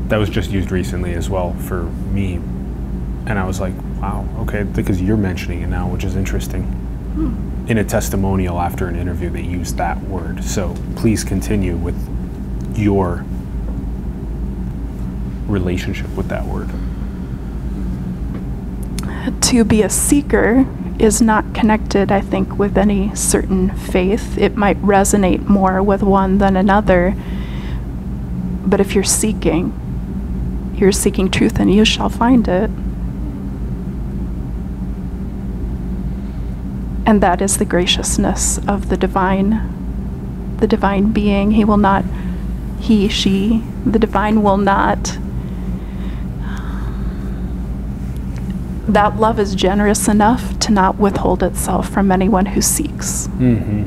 That was just used recently as well for me. And I was like, wow, okay, because you're mentioning it now, which is interesting. In a testimonial after an interview, they used that word. So please continue with your relationship with that word. To be a seeker is not connected, I think, with any certain faith. It might resonate more with one than another. But if you're seeking, you're seeking truth and you shall find it. And that is the graciousness of the divine, the divine being. He will not, he, she, the divine will not. That love is generous enough to not withhold itself from anyone who seeks. Mm-hmm.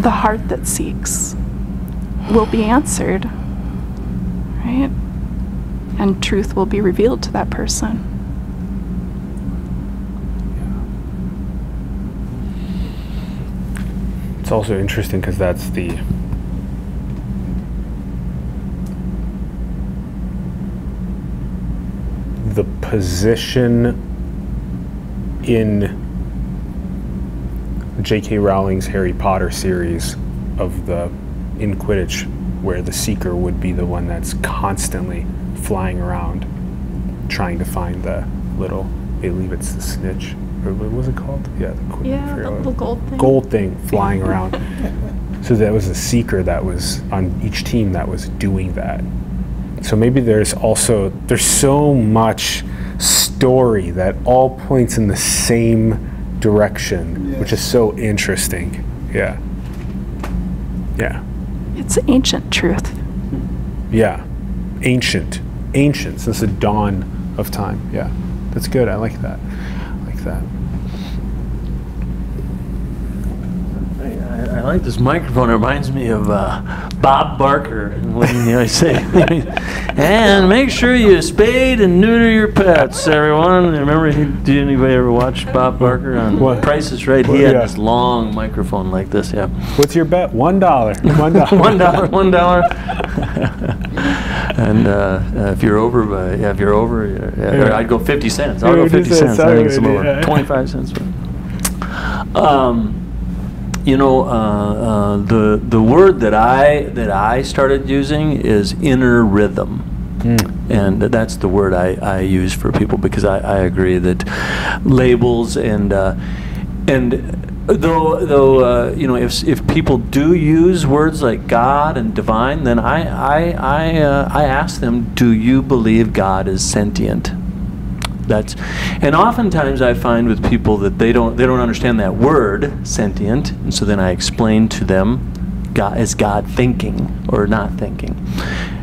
The heart that seeks will be answered, right? And truth will be revealed to that person. It's also interesting because that's the the position in J.K. Rowling's Harry Potter series of the in Quidditch, where the Seeker would be the one that's constantly flying around trying to find the little. I believe it's the snitch. Or what was it called? Yeah, the, Yeah, the gold thing. gold thing flying around. so that was a seeker that was on each team that was doing that. So maybe there's also there's so much story that all points in the same direction, which is so interesting. Yeah. Yeah. It's ancient truth. Yeah. Ancient. Ancient since the dawn of time. Yeah. That's good. I like that. I like that. I, like this microphone. It reminds me of uh, Bob Barker when you I say, and make sure you spade and neuter your pets, everyone. Remember, he, did anybody ever watch Bob Barker on What? Price is Right? What, He had yeah. this long microphone like this, yeah. What's your bet? One dollar. One dollar. one dollar, one dollar. and uh, uh, if you're over, by, yeah, if you're over, yeah. I'd go fifty cents. I'll go 50 cents. I think it's alright, yeah. Twenty-five cents. Um, you know, uh, uh, the the word that I that I started using is inner rhythm. And that's the word I, I use for people because I, I agree that labels and uh, and though though uh, you know if if people do use words like God and divine, then I I I, uh, I ask them, do you believe God is sentient? That's, and oftentimes I find with people that they don't they don't understand that word sentient, and so then I explain to them, God is God thinking or not thinking,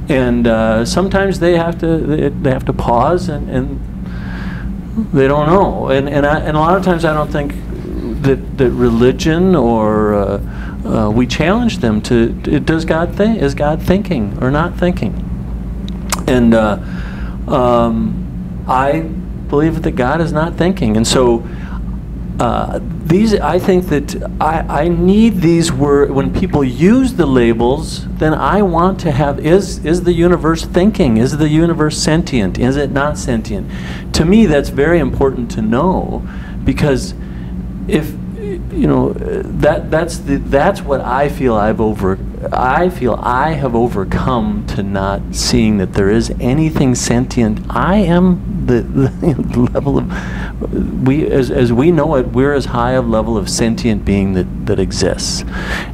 and uh, sometimes they have to they, they have to pause and, and they don't know, and and I, and a lot of times I don't think that that religion or uh, uh, we challenge them to it, does God think is God thinking or not thinking, and uh, um, I believe that God is not thinking. And so uh, these, I think that I, I need these words. When people use the labels, then I want to have, is, is the universe thinking? Is the universe sentient? Is it not sentient? To me, that's very important to know because if, you know, uh, that, that's, the, that's what I feel I've over, I feel I have overcome to not seeing that there is anything sentient. I am the, the level of we as, as we know it, we're as high a level of sentient being that, that exists.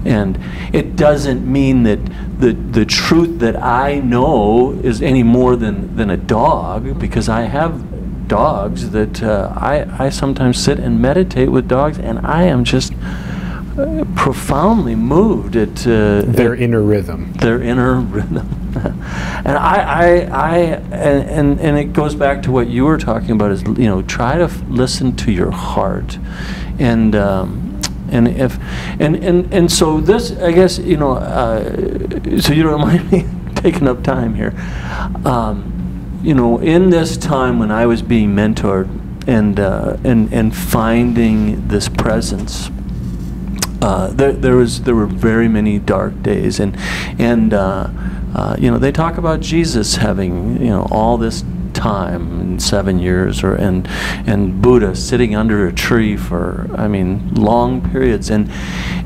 And it doesn't mean that the the truth that I know is any more than, than a dog, because I have dogs that uh, I, I sometimes sit and meditate with dogs and I am just uh, profoundly moved at uh, Their at- inner rhythm. their inner rhythm. and I, I, I and, and, and it goes back to what you were talking about is, you know, try to f- listen to your heart. And, um, and if, and, and, and so this, I guess, you know, uh, so you don't mind me taking up time here. Um, you know, in this time when I was being mentored and, uh, and, and finding this presence, uh, there, there was there were very many dark days, and and uh, uh, you know they talk about Jesus having you know all this time in seven years, or and and Buddha sitting under a tree for I mean long periods, and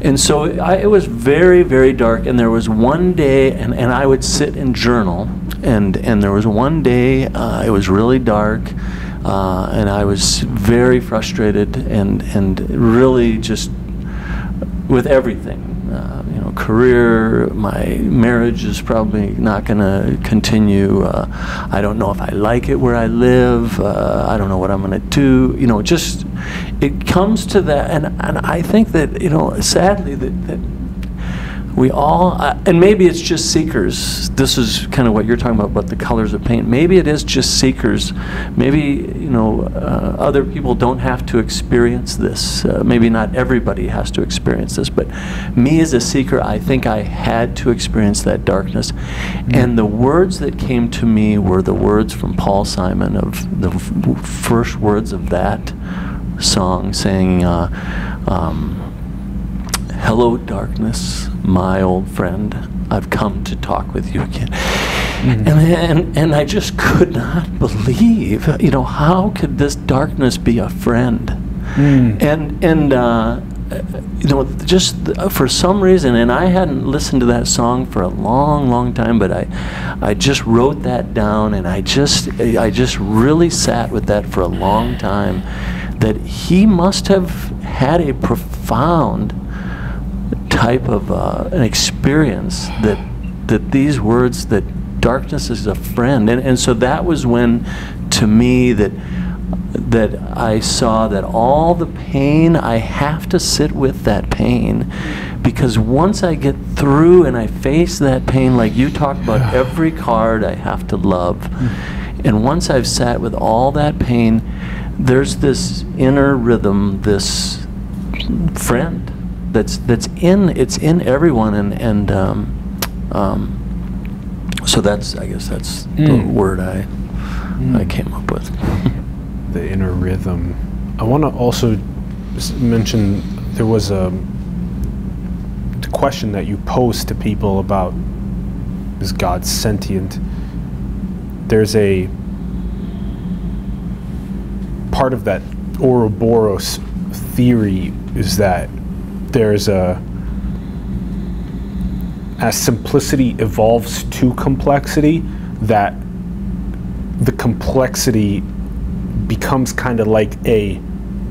and so I, it was very very dark, and there was one day, and, and I would sit and journal, and and there was one day uh, it was really dark. Uh, and I was very frustrated and, and really just with everything. Uh, you know, career, my marriage is probably not going to continue. Uh, I don't know if I like it where I live. Uh, I don't know what I'm going to do. You know, just it comes to that, and and I think that you know, sadly that. that we all, uh, and maybe it's just seekers. This is kind of what you're talking about, about the colors of paint. Maybe it is just seekers. Maybe, you know, uh, other people don't have to experience this. Uh, maybe not everybody has to experience this, but me as a seeker, I think I had to experience that darkness. And the words that came to me were the words from Paul Simon of the first words of that song saying, uh, um, Hello, darkness, my old friend. I've come to talk with you again. And, and, and I just could not believe, you know, how could this darkness be a friend? And, and, uh, you know, just th- for some reason, and I hadn't listened to that song for a long, long time, but I, I just wrote that down, and I just, I just really sat with that for a long time. That he must have had a profound type of uh, an experience that that these words that darkness is a friend, and and so that was when, to me, that that I saw that all the pain, I have to sit with that pain. Because once I get through and I face that pain, like you talk about, every card I have to love. And once I've sat with all that pain, there's this inner rhythm, this friend that's that's in it's in everyone and and um, um, so that's I guess that's the Mm. word I I came up with. the inner rhythm. I want to also mention there was a the question that you posed to people about is God sentient? There's a part of that Ouroboros theory is that there's a as simplicity evolves to complexity that the complexity becomes kind of like a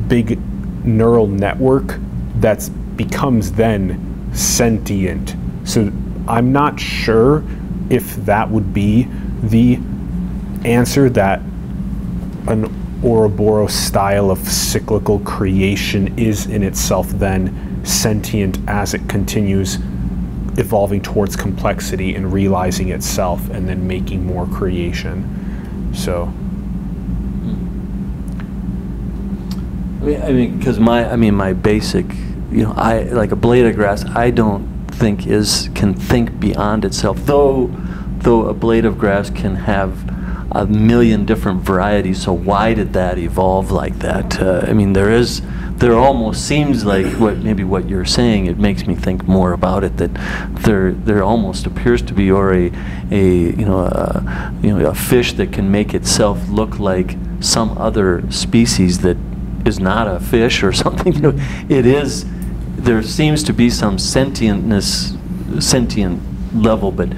big neural network that becomes then sentient. So I'm not sure if that would be the answer that an Ouroboros style of cyclical creation is in itself then sentient as it continues evolving towards complexity and realizing itself and then making more creation. So I mean, I mean, because my, I mean, my basic, you know, I like a blade of grass. I don't think is can think beyond itself. Though, though a blade of grass can have a million different varieties. So why did that evolve like that? Uh, I mean, there is, there almost seems like what maybe what you're saying. It makes me think more about it. That there, there almost appears to be, or a, a you know, a, you know, a fish that can make itself look like some other species that is not a fish or something. You know, it is. There seems to be some sentientness, sentient level, but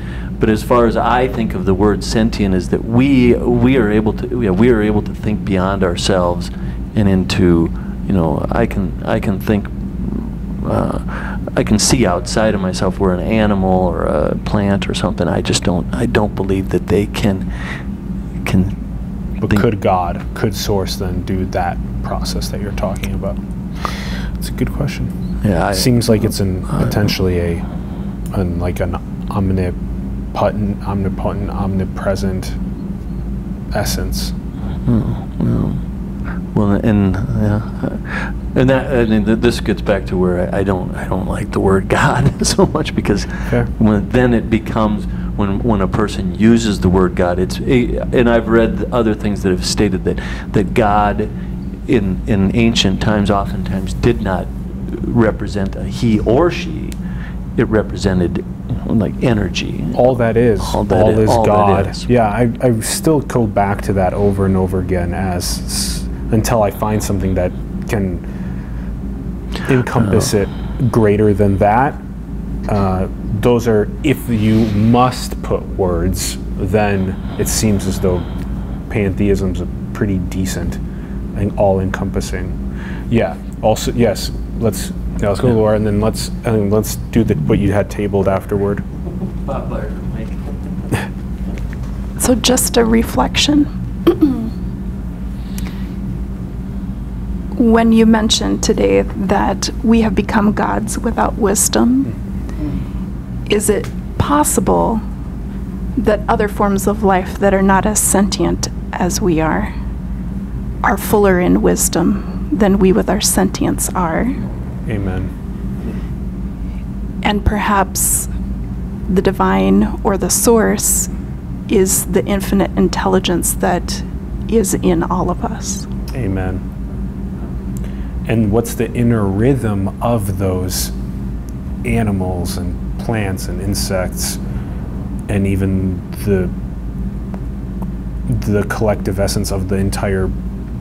but as far as I think of the word sentient, is that we we are able to we are able to think beyond ourselves and into you know I can I can think. Uh, I can see outside of myself where an animal or a plant or something. I just don't. I don't believe that they can can But could God, could Source then do that process that you're talking about? It's a good question. Yeah, I- Seems like it's an potentially a, an like an omnipotent, omnipotent, omnipresent essence. Oh, well, well, and yeah, and that then th- this gets back to where I, I don't I don't like the word God so much because Fair. when then it becomes when when a person uses the word God, it's a, and I've read other things that have stated that that God in in ancient times oftentimes did not represent a he or she. It represented like energy. All that is, All all, that i- is all God. is. Yeah, I, I still go back to that over and over again as until I find something that can encompass it greater than that. Uh, those are, if you must put words, then it seems as though pantheism's a pretty decent and all-encompassing. Yeah. Also, yes. Let's yeah, let's go, Yeah. Laura, and then let's and let's do the, what you had tabled afterward. So, just a reflection. when you mentioned today that we have become gods without wisdom, is it possible that other forms of life that are not as sentient as we are are fuller in wisdom than we with our sentience are? Amen. And perhaps the divine or the source is the infinite intelligence that is in all of us. Amen. And what's the inner rhythm of those animals and plants and insects and even the the collective essence of the entire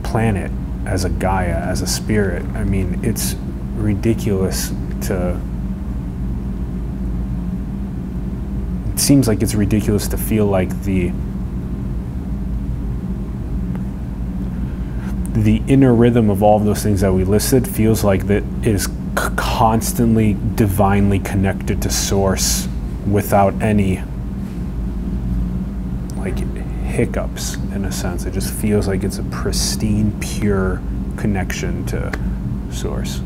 planet as a Gaia, as a spirit? I mean, it's ridiculous to. It seems like it's ridiculous to feel like the the inner rhythm of all of those things that we listed feels like that it is constantly divinely connected to source without any like hiccups in a sense. It just feels like it's a pristine pure connection to source.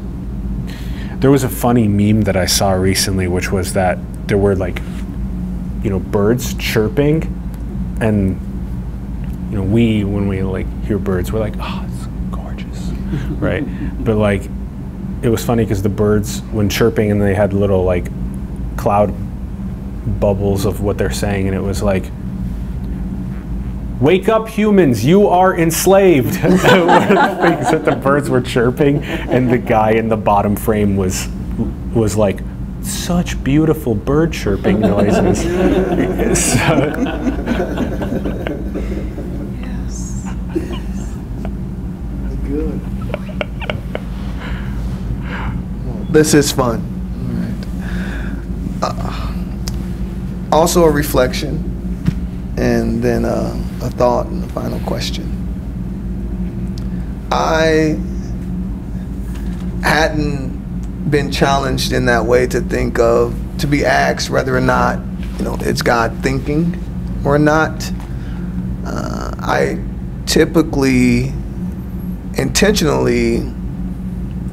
There was a funny meme that i saw recently which was that there were like you know birds chirping and you know we when we like hear birds we're like oh right? But like it was funny because the birds when chirping and they had little like cloud bubbles of what they're saying and it was like wake up humans you are enslaved. One of the things that the birds were chirping and the guy in the bottom frame was was like such beautiful bird chirping noises. So- Good. This is fun. Uh, also a reflection, and then uh, a thought and a final question. I hadn't been challenged in that way to think of to be asked whether or not you know it's God thinking or not. Uh, I typically intentionally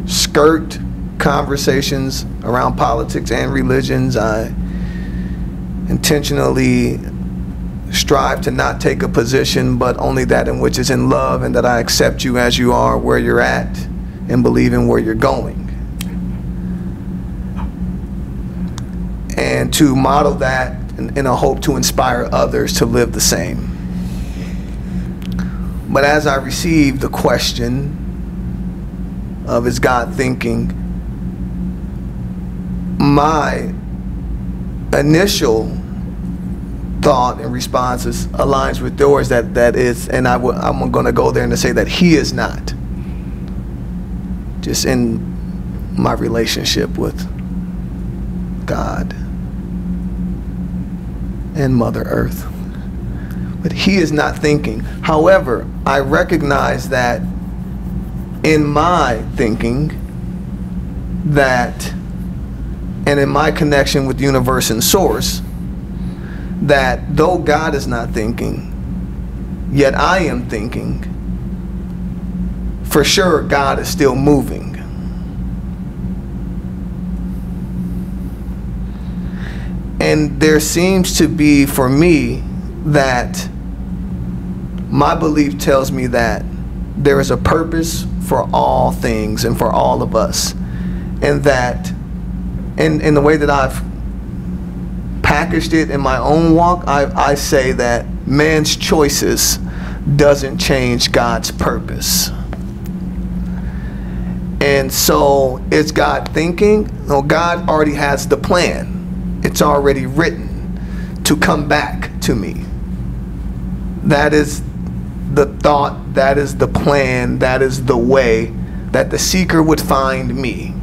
skirt conversations around politics and religions. I intentionally strive to not take a position, but only that in which is in love, and that I accept you as you are, where you're at, and believe in where you're going. And to model that in, in a hope to inspire others to live the same. But as I received the question of is God thinking, my initial thought and responses aligns with yours that that is and I w- I'm going to go there and to say that he is not just in my relationship with God and Mother Earth but he is not thinking. However, I recognize that in my thinking, that, and in my connection with universe and source, that though God is not thinking, yet I am thinking, for sure God is still moving. And there seems to be, for me, that my belief tells me that there is a purpose for all things and for all of us. And that in, in the way that I've packaged it in my own walk, I, I say that man's choices doesn't change God's purpose. And so is God thinking? No, God already has the plan. It's already written to come back to me. That is the thought, that is the plan, that is the way that the seeker would find me.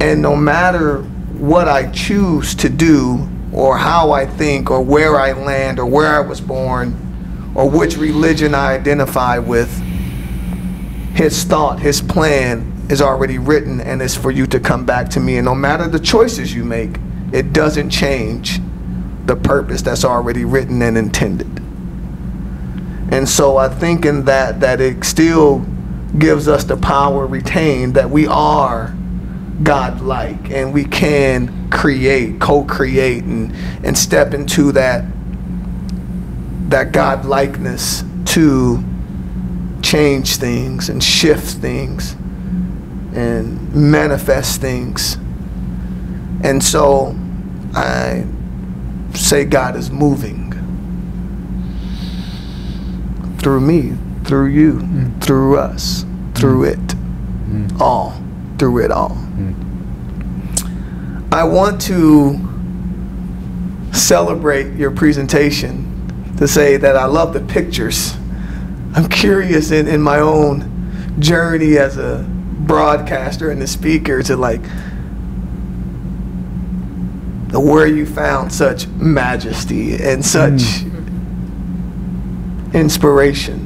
And no matter what I choose to do, or how I think, or where I land, or where I was born, or which religion I identify with, his thought, his plan is already written and it's for you to come back to me. And no matter the choices you make, it doesn't change the purpose that's already written and intended. And so I think in that that it still gives us the power retained that we are God-like and we can create, co-create and, and step into that that God-likeness to change things and shift things and manifest things. And so I say God is moving through me, through you, mm. through us, through mm. it, mm. all, through it all. I want to celebrate your presentation to say that I love the pictures. I'm curious in, in my own journey as a broadcaster and a speaker to like the where you found such majesty and such mm. inspiration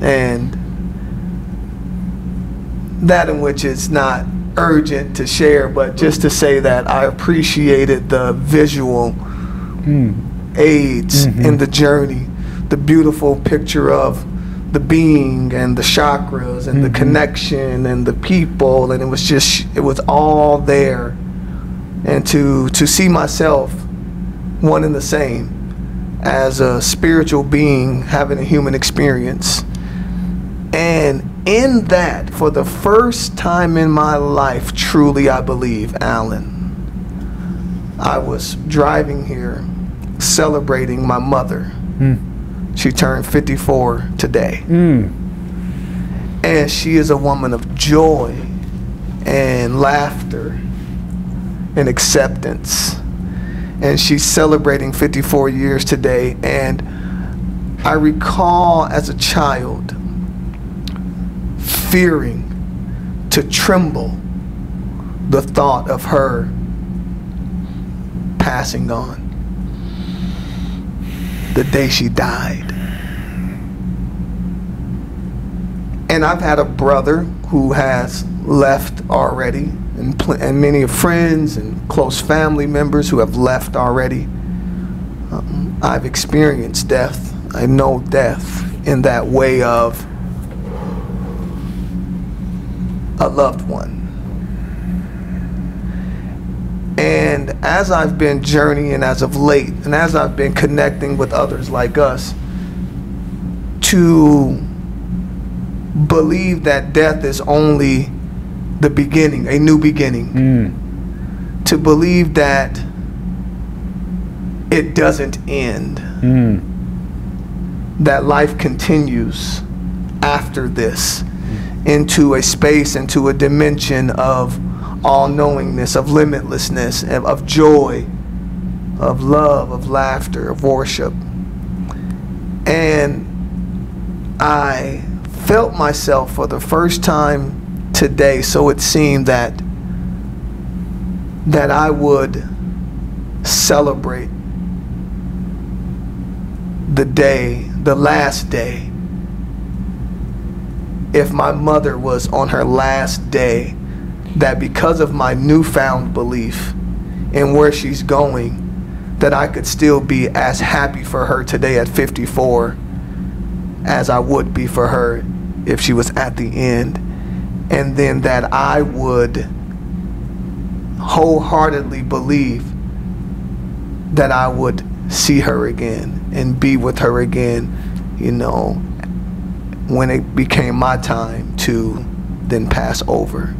and that in which it's not urgent to share but just to say that i appreciated the visual hmm. aids mm-hmm. in the journey the beautiful picture of the being and the chakras and the mm-hmm. connection and the people and it was just it was all there. And to to see myself one and the same as a spiritual being having a human experience and in that for the first time in my life truly i believe alan i was driving here celebrating my mother hmm. she turned 54 today hmm. and she is a woman of joy and laughter and acceptance. And she's celebrating 54 years today. And I recall as a child fearing to tremble the thought of her passing on the day she died. And I've had a brother who has left already, and, and many friends and close family members who have left already. Um, I've experienced death. I know death in that way of a loved one. And as I've been journeying as of late, and as I've been connecting with others like us, to believe that death is only the beginning, a new beginning. Mm. To believe that it doesn't end, mm. that life continues after this into a space, into a dimension of all knowingness, of limitlessness, of, of joy, of love, of laughter, of worship. And I felt myself for the first time today, so it seemed that that I would celebrate the day, the last day. If my mother was on her last day, that because of my newfound belief in where she's going, that I could still be as happy for her today at 54 as I would be for her if she was at the end. And then that I would wholeheartedly believe that I would see her again and be with her again, you know, when it became my time to then pass over.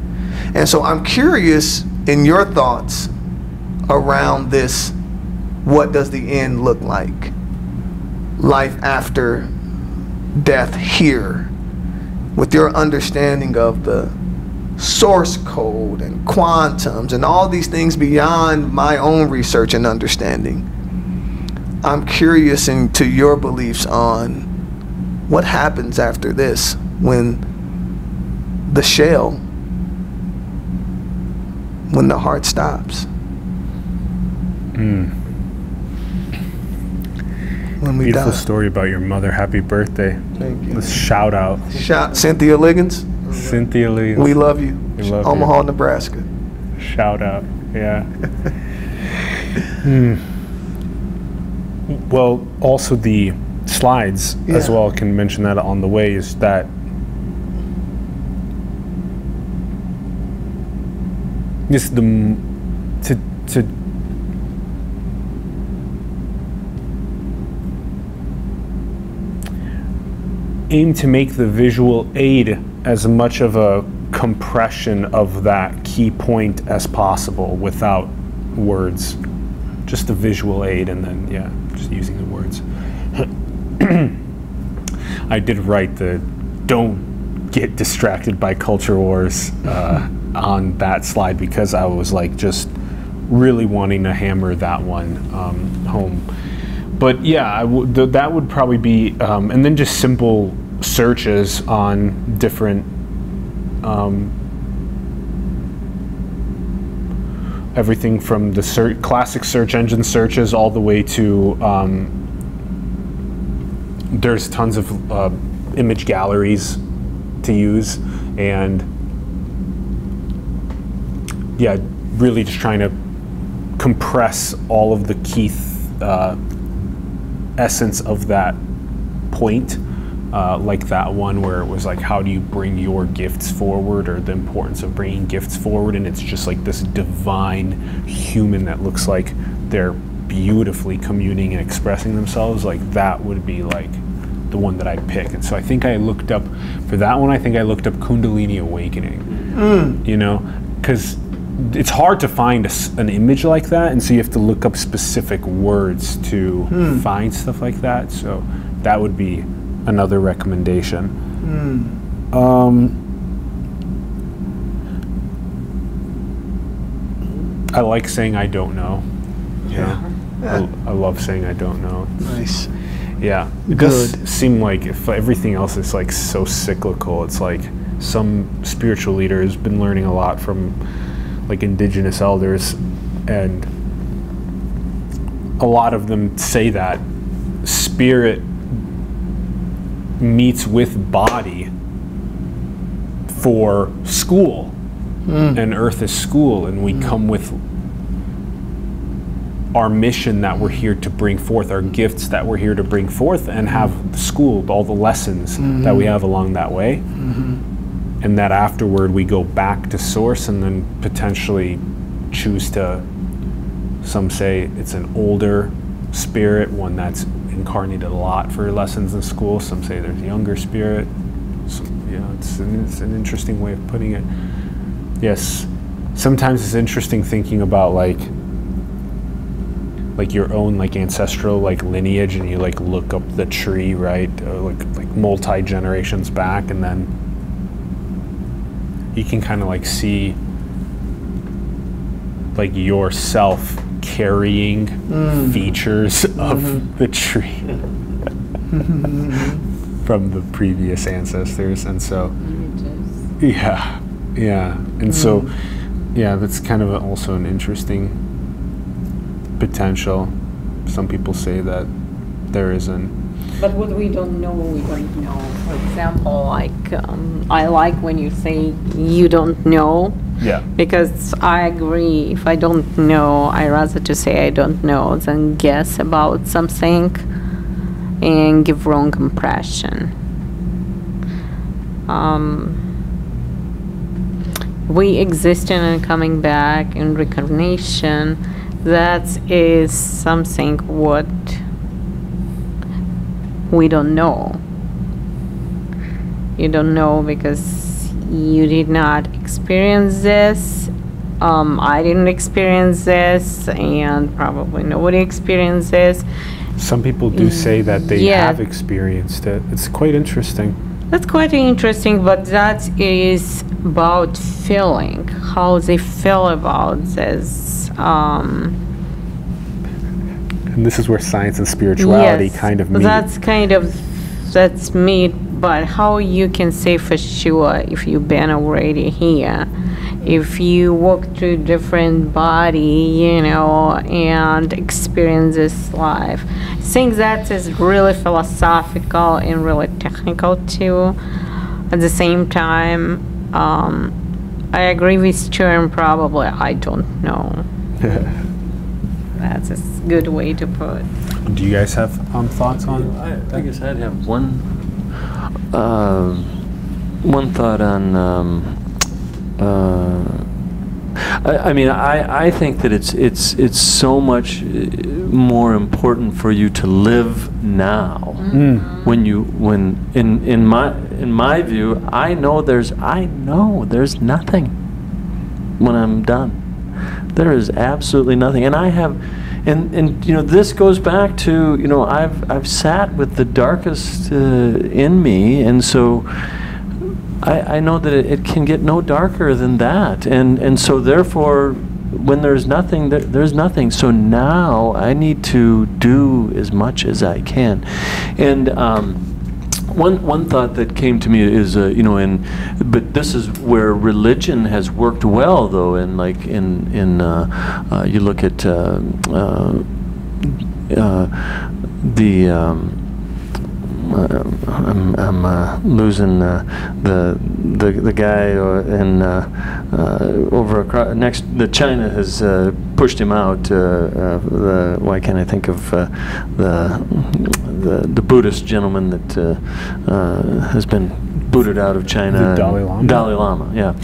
And so I'm curious in your thoughts around this what does the end look like? Life after death here, with your understanding of the source code and quantums and all these things beyond my own research and understanding. I'm curious into your beliefs on what happens after this when the shell, when the heart stops. When we Beautiful die. story about your mother. Happy birthday. Thank you. Let's shout out Shout Cynthia Liggins. Cynthia Lee. We love you. We love you. Omaha, Nebraska. Shout out. Yeah. Hmm. Well, also the slides as well. Can mention that on the way is that just the to to aim to make the visual aid as much of a compression of that key point as possible without words. Just the visual aid and then, yeah, just using the words. I did write the don't get distracted by culture wars uh, on that slide because I was like just really wanting to hammer that one um, home. But yeah, th- that would probably be, um, and then just simple searches on different Um, everything from the ser- classic search engine searches all the way to um, there's tons of uh, image galleries to use and yeah really just trying to compress all of the key uh, essence of that point uh, like that one where it was like how do you bring your gifts forward or the importance of bringing gifts forward? And it's just like this divine human that looks like they're beautifully communing and expressing themselves. Like that would be like the one that I'd pick and so I think I looked up for that one I think I looked up Kundalini Awakening mm. you know because it's hard to find a s an image like that and so you have to look up specific words to mm. find stuff like that so that would be another recommendation mm. um, I like saying I don't know. you Yeah. I, I love saying I don't know. Nice. Yeah, it does Good. seem like if everything else is like so cyclical, it's like some spiritual leader has been learning a lot from like indigenous elders, and a lot of them say that spirit meets with body for school, hmm. and earth is school, and we hmm. come with our mission that we're here to bring forth, our gifts that we're here to bring forth, and have schooled all the lessons that we mm-hmm. have along that way. Mm-hmm. And that afterward we go back to source and then potentially choose to, some say it's an older spirit, one that's incarnated a lot for lessons in school. Some say there's a younger spirit. Some, you know, it's an, it's an interesting way of putting it. Yes, sometimes it's interesting thinking about like like your own like ancestral like lineage and you like look up the tree right uh, like like multi generations back and then you can kind of like see like yourself carrying mm. features of mm-hmm. the tree from the previous ancestors and so yeah yeah and so mm. yeah that's kind of also an interesting potential. Some people say that there isn't. But what we don't know, we don't know. For example, like um, I like when you say you don't know, Yeah. because I agree. If I don't know, I rather to say I don't know than guess about something and give wrong impression. Um, we existing and coming back in reincarnation. That is something what we don't know. You don't know because you did not experience this. Um, I didn't experience this, and probably nobody experienced this. Some people do say that they Yeah. have experienced it. It's quite interesting. That's quite interesting, but that is about feeling, how they feel about this. Um, And this is where science and spirituality yes, kind of meet. That's kind of that's meet, but how you can say for sure if you've been already here, if you walk through different body, you know, and experience this life. I think that is really philosophical and really technical too. At the same time, um, I agree with Turin. Probably, I don't know. That's a s- good way to put. do you guys have um, thoughts on? I, I guess I'd have one, um, one thought on, um, uh, I, I mean, I, I think that it's, it's, it's so much uh, more important for you to live now. Mm. When you, when, in, in my, in my view, I know there's, I know there's nothing when I'm done. There is absolutely nothing, and I have, and and you know this goes back to you know I've I've sat with the darkest uh, in me, and so I I know that it, it can get no darker than that, and and so therefore when there's nothing there, there's nothing. So now I need to do as much as I can, and. Um, one one thought that came to me is uh, you know but this is where religion has worked well though and like in in uh, uh, you look at uh, uh, uh, the um, I'm, I'm uh, losing uh, the the the guy in uh, uh, over across next. The China has uh, pushed him out. Uh, uh, the, why can't I think of uh, the, the the Buddhist gentleman that uh, uh, has been booted out of China? The Dalai Lama? Dalai Lama, yeah.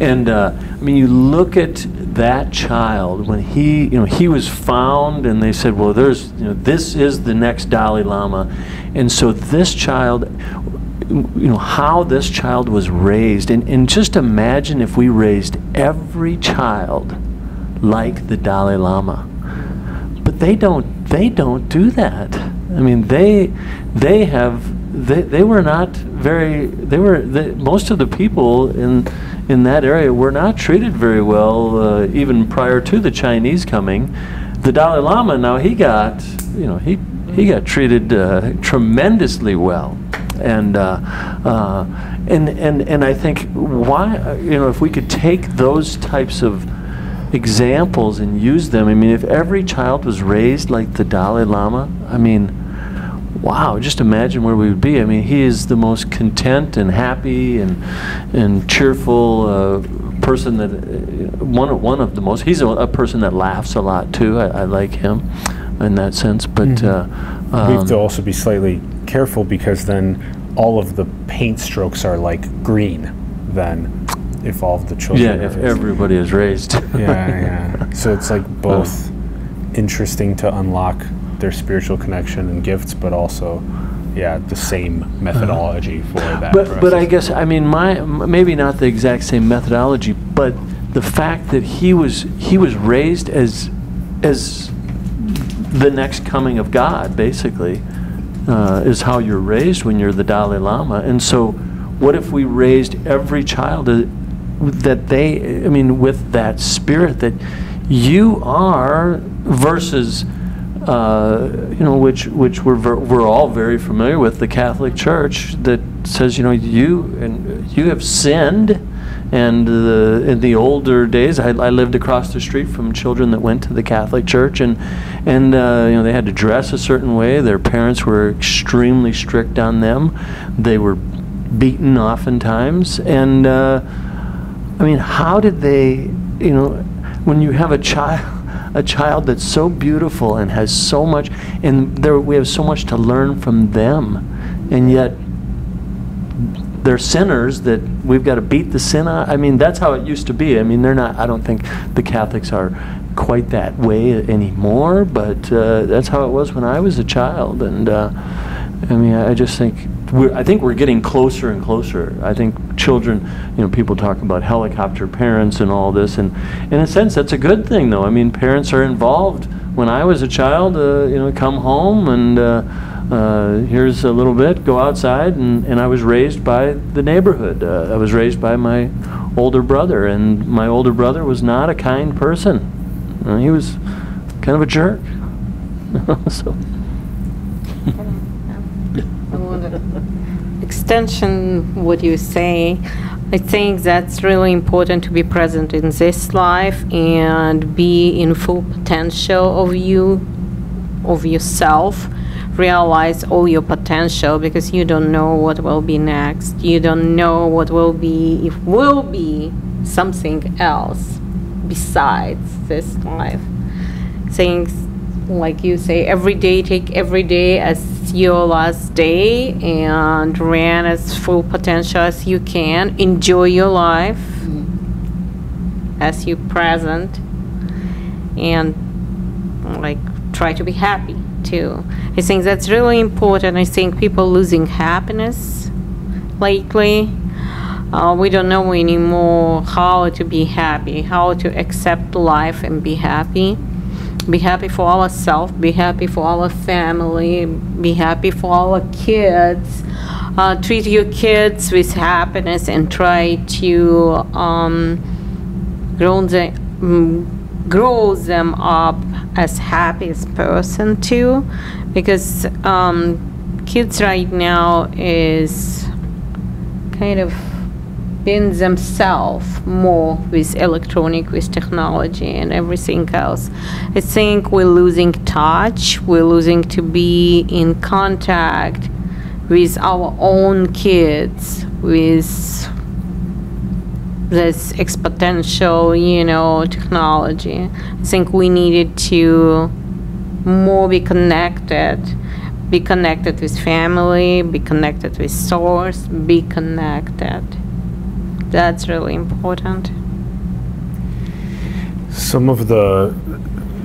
And uh, I mean, you look at that child when he, you know, he was found, and they said, well, there's, you know, this is the next Dalai Lama, and so this child, you know, how this child was raised, and, and just imagine if we raised every child like the Dalai Lama. But they don't, they don't do that. I mean, they, they have, they, they were not very, they were, most of the people in, in that area were not treated very well, uh, even prior to the Chinese coming. The Dalai Lama, now he got, you know, he, he got treated uh, tremendously well. And, uh, uh, and, and, and I think why, you know, if we could take those types of examples and use them, I mean, if every child was raised like the Dalai Lama, I mean, wow, just imagine where we would be. I mean, he is the most content and happy and and cheerful uh, person that uh, one one of the most. He's a, a person that laughs a lot too. I, I like him in that sense, but. Mhm. Uh, we have to um, also be slightly careful because then all of the paint strokes are like green. Then, if all of the children. yeah, if everybody is raised. yeah, yeah. So it's like both interesting to unlock their spiritual connection and gifts, but also, yeah, the same methodology for that. But, but I guess, I mean, my, m- maybe not the exact same methodology, but the fact that he was, he was raised as, as the next coming of God, basically, uh, is how you're raised when you're the Dalai Lama. And so, what if we raised every child uh, that they, I mean, with that spirit that you are versus, uh, you know, which which we're ver- we're all very familiar with the Catholic Church that says, you know, you and you have sinned. And the, in the older days, I, I lived across the street from children that went to the Catholic Church, and and uh, you know they had to dress a certain way. Their parents were extremely strict on them. They were beaten oftentimes, and uh, I mean, how did they, you know, when you have a child, a child that's so beautiful and has so much, and there we have so much to learn from them, and yet they're sinners that we've got to beat the sin out. I mean, that's how it used to be. I mean, they're not. I don't think the Catholics are quite that way anymore, but uh, that's how it was when I was a child, and. Uh, I mean, I just think we're, I think we're getting closer and closer. I think children, you know, people talk about helicopter parents and all this, and in a sense, that's a good thing, though. I mean, parents are involved. When I was a child, uh, you know, come home and uh, here's a little bit, go outside, and, and I was raised by the neighborhood. Uh, I was raised by my older brother, and my older brother was not a kind person. Uh, he was kind of a jerk. so. extension what you say i think that's really important to be present in this life and be in full potential of you of yourself realize all your potential because you don't know what will be next. You don't know what will be if will be something else besides this life. Things like you say every day take every day as your last day and ran as full potential as you can. Enjoy your life as you present and like try to be happy too. I think that's really important. I think people losing happiness lately uh, we don't know anymore how to be happy how to accept life and be happy. Be happy for ourselves, be happy for our family, be happy for our kids. Uh, treat your kids with happiness and try to um, grow, them, mm, grow them up as happiest person too, because um, kids right now is kind of being themselves more with electronic, with technology and everything else. I think we're losing touch. We're losing to be in contact with our own kids, with this exponential, you know, technology. I think we needed to more be connected, be connected with family, be connected with source, be connected. That's really important. Some of the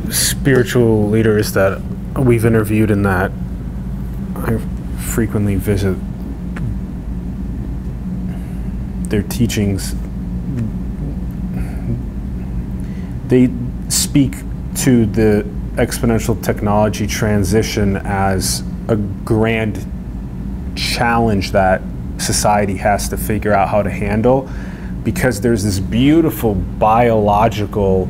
spiritual leaders that we've interviewed and that I frequently visit their teachings they speak to the exponential technology transition as a grand challenge that society has to figure out how to handle because there's this beautiful biological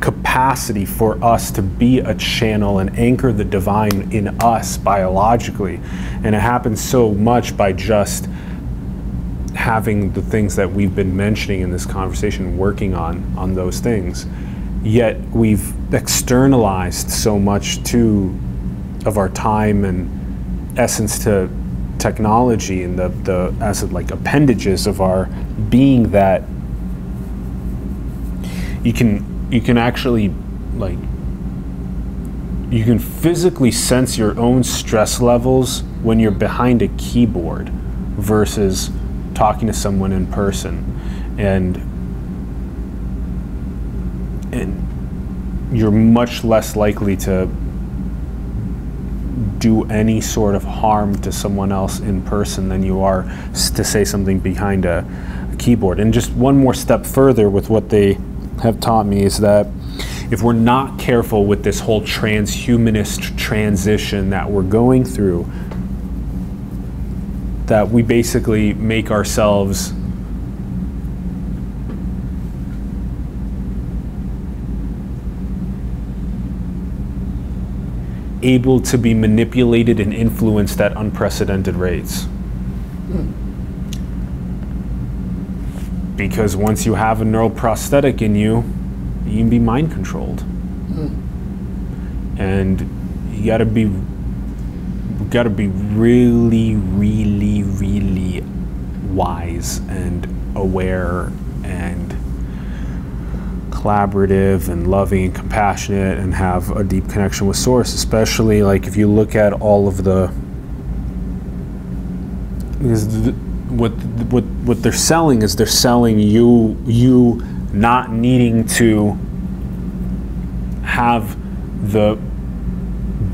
capacity for us to be a channel and anchor the divine in us biologically. And it happens so much by just having the things that we've been mentioning in this conversation working on on those things yet we've externalized so much too of our time and essence to technology and the, the as like appendages of our being that you can you can actually like you can physically sense your own stress levels when you're behind a keyboard versus talking to someone in person and and you're much less likely to do any sort of harm to someone else in person than you are to say something behind a, a keyboard. And just one more step further with what they have taught me is that if we're not careful with this whole transhumanist transition that we're going through, that we basically make ourselves able to be manipulated and influenced at unprecedented rates. Because once you have a neural prosthetic in you, you can be mind controlled. Hmm. And you gotta be gotta be really, really, really wise and aware and collaborative and loving and compassionate and have a deep connection with source especially like if you look at all of the because what what what they're selling is they're selling you you not needing to have the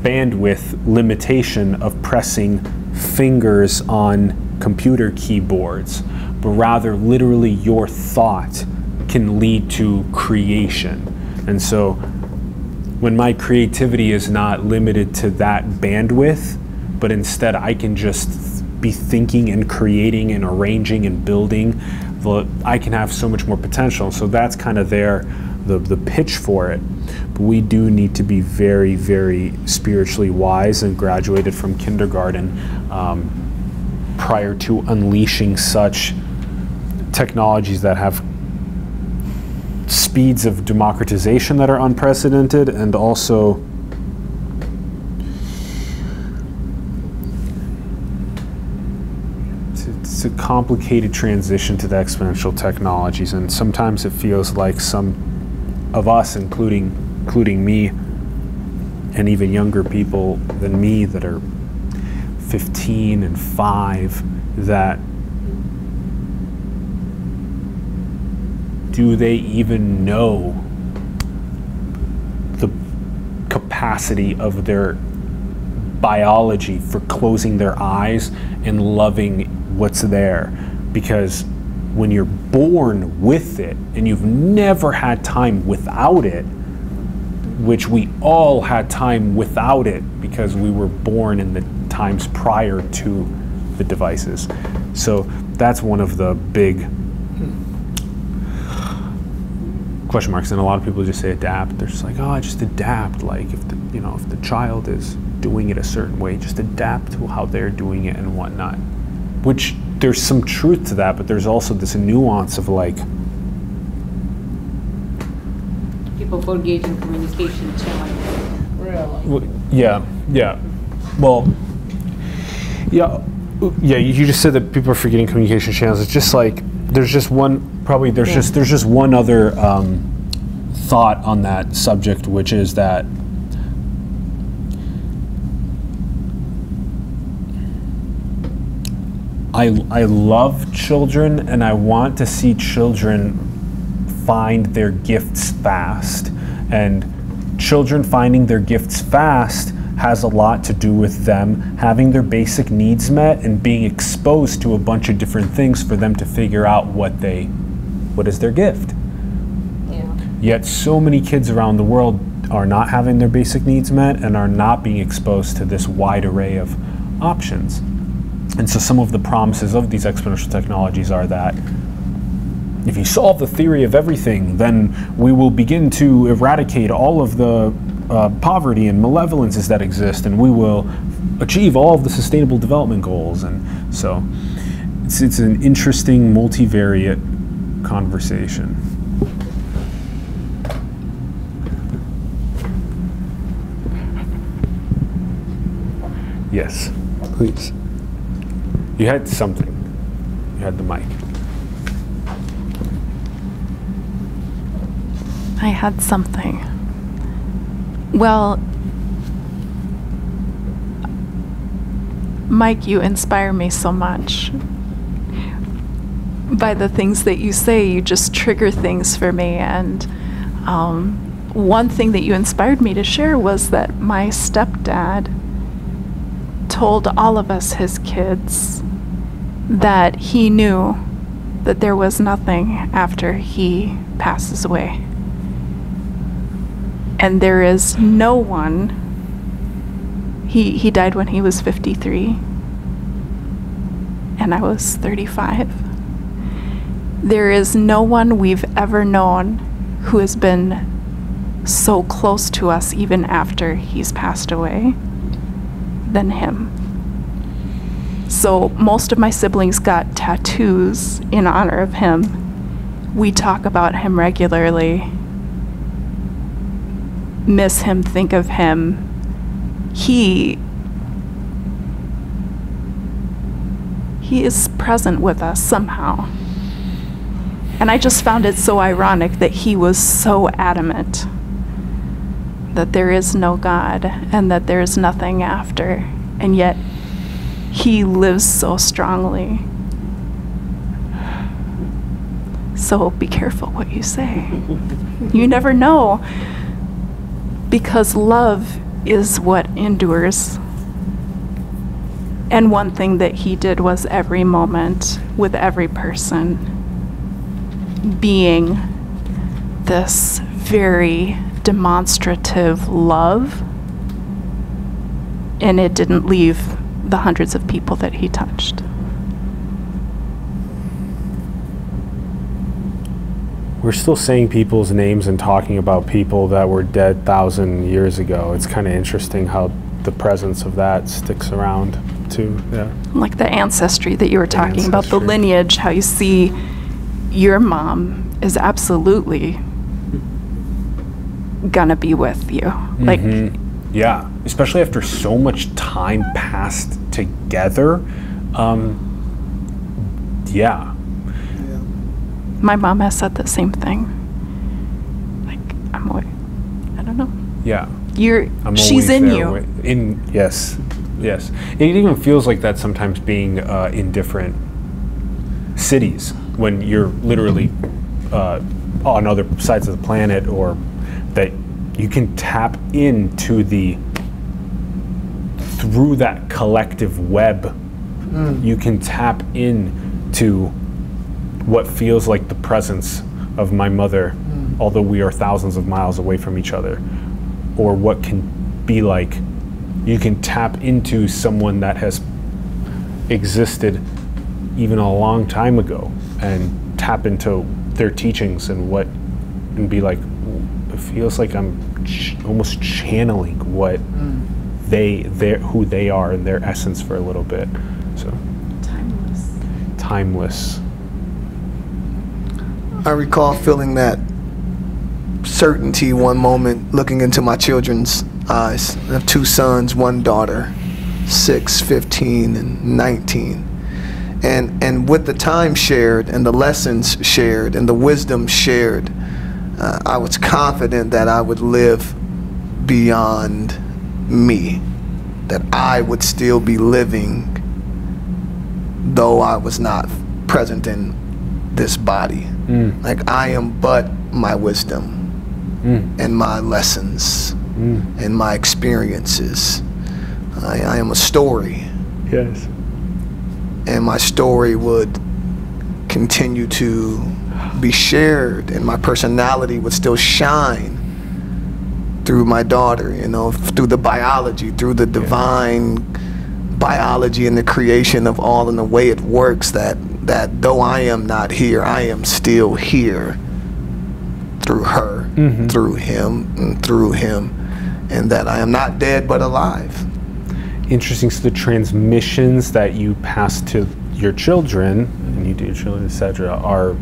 bandwidth limitation of pressing fingers on computer keyboards but rather literally your thought can lead to creation. And so when my creativity is not limited to that bandwidth, but instead I can just be thinking and creating and arranging and building, I can have so much more potential. So that's kind of their the, the pitch for it. But we do need to be very, very spiritually wise and graduated from kindergarten um, prior to unleashing such technologies that have speeds of democratization that are unprecedented and also it's a complicated transition to the exponential technologies and sometimes it feels like some of us including including me and even younger people than me that are 15 and 5 that do they even know the capacity of their biology for closing their eyes and loving what's there? Because when you're born with it and you've never had time without it, which we all had time without it because we were born in the times prior to the devices. So that's one of the big question marks and a lot of people just say adapt they're just like oh just adapt like if the you know if the child is doing it a certain way, just adapt to how they're doing it and whatnot. Which there's some truth to that, but there's also this nuance of like, People forgetting communication challenge. Really? yeah, yeah. Well, yeah, yeah. You just said that people are forgetting communication channels. It's just like there's just one. Probably there's just there's just one other um, thought on that subject, which is that I, I love children and I want to see children find their gifts fast. And children finding their gifts fast has a lot to do with them having their basic needs met and being exposed to a bunch of different things for them to figure out what they what is their gift. Yeah. Yet so many kids around the world are not having their basic needs met and are not being exposed to this wide array of options. And so some of the promises of these exponential technologies are that if you solve the theory of everything, then we will begin to eradicate all of the uh, poverty and malevolences that exist, and we will achieve all of the sustainable development goals. And so it's, it's an interesting multivariate conversation. Yes, please. You had something. You had the mic. I had something. Well, Mike, you inspire me so much. By the things that you say, you just trigger things for me. And um, one thing that you inspired me to share was that my stepdad told all of us, his kids, that he knew that there was nothing after he passes away. And there is no one he he died when he was 53 and I was 35 there is no one we've ever known who has been so close to us even after he's passed away than him so most of my siblings got tattoos in honor of him we talk about him regularly miss him, think of him. He he is present with us somehow. And I just found it so ironic that he was so adamant that there is no God and that there is nothing after. And yet he lives so strongly. So be careful what you say. You never know because love is what endures. And one thing that he did was every moment with every person being this very demonstrative love. And it didn't leave the hundreds of people that he touched. We're still saying people's names and talking about people that were dead thousand years ago. It's kind of interesting how the presence of that sticks around too. Yeah. like the ancestry that you were talking about, the lineage, how you see your mom is absolutely gonna be with you. Like, Mhm. Yeah, especially after so much time passed together. Um, yeah. my mom has said the same thing. Like, I'm away. I don't know. Yeah. You're, I'm she's in you. wi- In yes, yes. It even feels like that sometimes being uh, in different cities when you're literally uh, on other sides of the planet, or that you can tap into the through that collective web. Hmm. You can tap into what feels like the presence of my mother, hmm. although we are thousands of miles away from each other, or what can be like. You can tap into someone that has existed even a long time ago and tap into their teachings and what, and be like, feels like I'm ch- almost channeling what they their who they are and their essence for a little bit. So Timeless. timeless. I recall feeling that certainty one moment looking into my children's eyes. I have two sons, one daughter, 6, 15, and 19. And, and with the time shared and the lessons shared and the wisdom shared, uh, I was confident that I would live beyond me, that I would still be living though I was not present in this body. Mm. Like I am but my wisdom Mm. and my lessons Mm. and my experiences. I, I am a story, Yes. and my story would continue to be shared, and my personality would still shine through my daughter, you know, through the biology, through the divine biology and the creation of all and the way it works that that though I am not here, I am still here through her, Mhm. through him, and through him, and that I am not dead but alive. Interesting. So the transmissions that you pass to your children, and you do your children, etc., are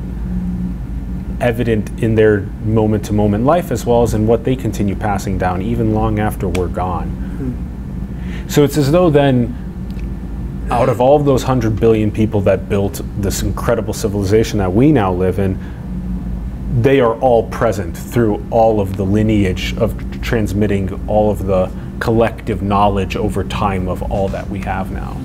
evident in their moment-to-moment life as well as in what they continue passing down even long after we're gone. Hmm. So it's as though then, out of all of those hundred billion people that built this incredible civilization that we now live in, they are all present through all of the lineage of transmitting all of the collective knowledge over time of all that we have now.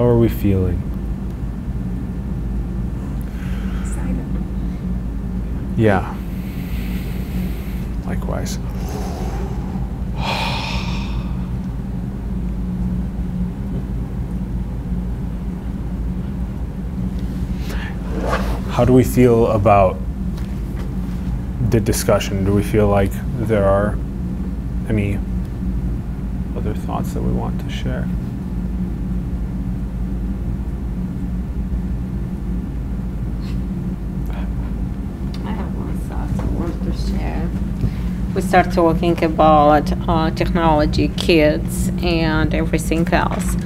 How are we feeling? Yeah. Likewise. How do we feel about the discussion? Do we feel like there are any other thoughts that we want to share? I have one thought I want to share. We start talking about uh, technology, kids, and everything else.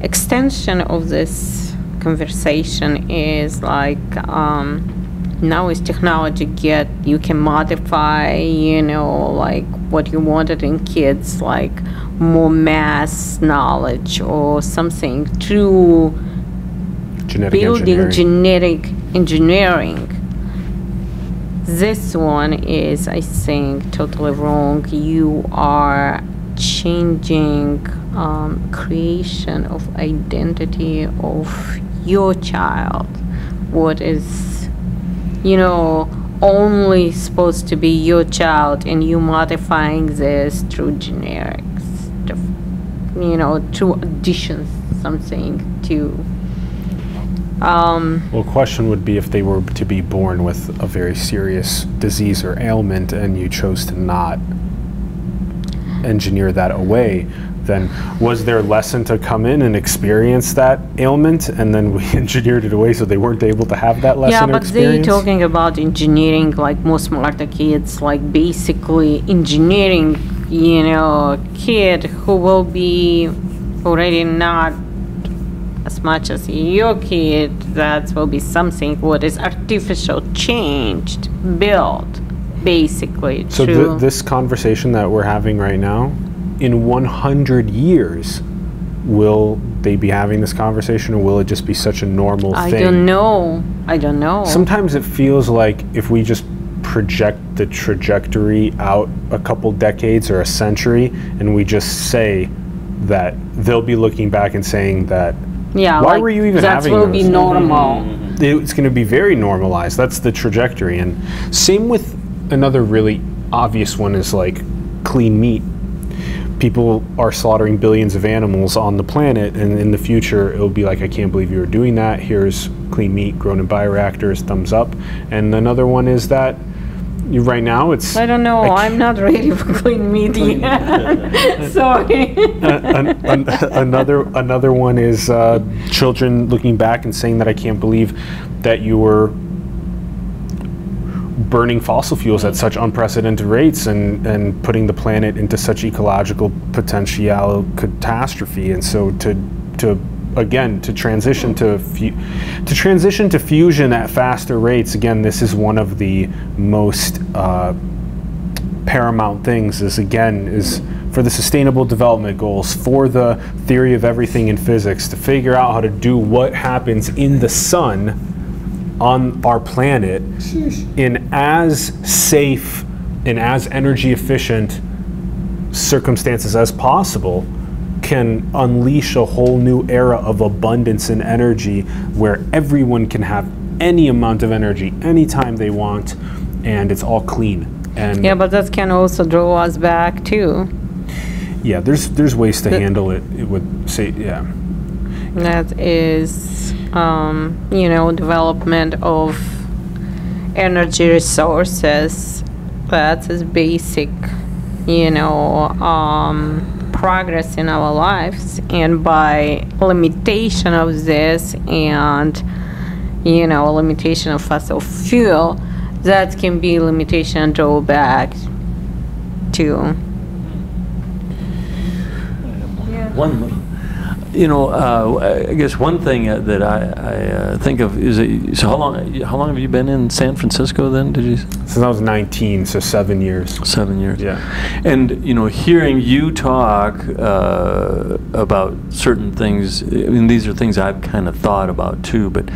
Extension of this conversation is like um, now is technology get you can modify, you know, like what you wanted in kids, like more mass knowledge or something through Genetic building engineering. genetic engineering. This one is, I think, totally wrong. You are changing um, creation of identity of your child. What is, you know, only supposed to be your child, and you modifying this through generics, you know, through additions, something to. Um, Well, question would be if they were to be born with a very serious disease or ailment and you chose to not engineer that away, then was their lesson to come in and experience that ailment and then we engineered it away so they weren't able to have that lesson yeah, but they experience? talking about engineering like most smarter kids, like basically engineering, you know, a kid who will be already not as much as your kid. That will be something what is artificial, changed, built, basically. so th- this conversation that we're having right now, in 100 years, will they be having this conversation or will it just be such a normal I thing? I don't know. I don't know. Sometimes it feels like if we just project the trajectory out a couple decades or a century and we just say that they'll be looking back and saying that yeah, why like, were you even that having will be normal. Mm-hmm. it's going to be very normalized. That's the trajectory. And same with another really obvious one is like clean meat. people are slaughtering billions of animals on the planet, and in the future, it'll be like, I can't believe you were doing that. Here's clean meat grown in bioreactors, thumbs up. And another one is that you, right now it's. I don't know. I I'm not ready for clean meat yet. Sorry. an, an, another another one is uh, children looking back and saying that I can't believe that you were burning fossil fuels at such unprecedented rates and, and putting the planet into such ecological potential catastrophe. And so to to again to transition to to transition to fusion at faster rates. Again, this is one of the most uh, paramount things. Is again is for the sustainable development goals, for the theory of everything in physics, to figure out how to do what happens in the sun on our planet in as safe and as energy efficient circumstances as possible can unleash a whole new era of abundance and energy where everyone can have any amount of energy anytime they want and it's all clean and yeah, but that can also draw us back too. yeah there's there's ways to The- handle it it would say yeah That is, um, you know, development of energy resources. That's as basic, you know, um, progress in our lives. And by limitation of this and, you know, limitation of fossil fuel, that can be limitation and drawback too. Uh, one, you know, uh, I guess one thing uh, that I, I uh, think of is that, so how long how long have you been in San Francisco then? Did you since i was 19 so seven years seven years? yeah And you know, hearing you talk uh, about certain things, I mean, these are things I've kind of thought about too. But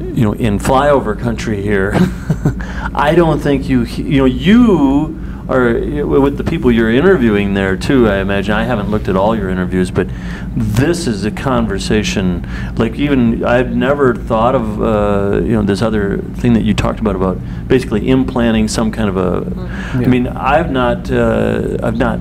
you know, in flyover country here, I don't think you you know you are with the people you're interviewing there too. I imagine I haven't looked at all your interviews, but this is a conversation like even I've never thought of uh, you know this other thing that you talked about about basically implanting some kind of a. I Yeah. mean, I've not uh, I've not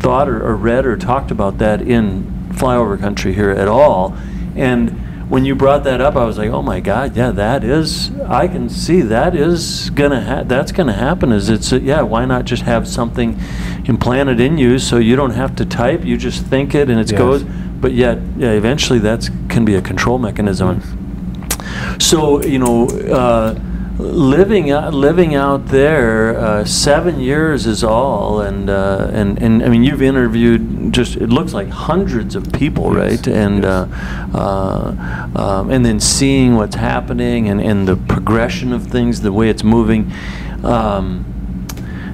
thought or, or read or talked about that in flyover country here at all. And when you brought that up, I was like, oh my God, yeah, that is. I can see that is gonna ha- that's gonna happen. Is it's yeah? Why not just have something implanted in you so you don't have to type? You just think it and it Yes. goes. But yet, yeah, eventually that's can be a control mechanism. So you know, uh, living out, living out there, uh, seven years is all, and uh, and and I mean, you've interviewed just it looks like hundreds of people, Yes, right? And yes. uh, uh, um, and then seeing what's happening and and the progression of things, the way it's moving. Um,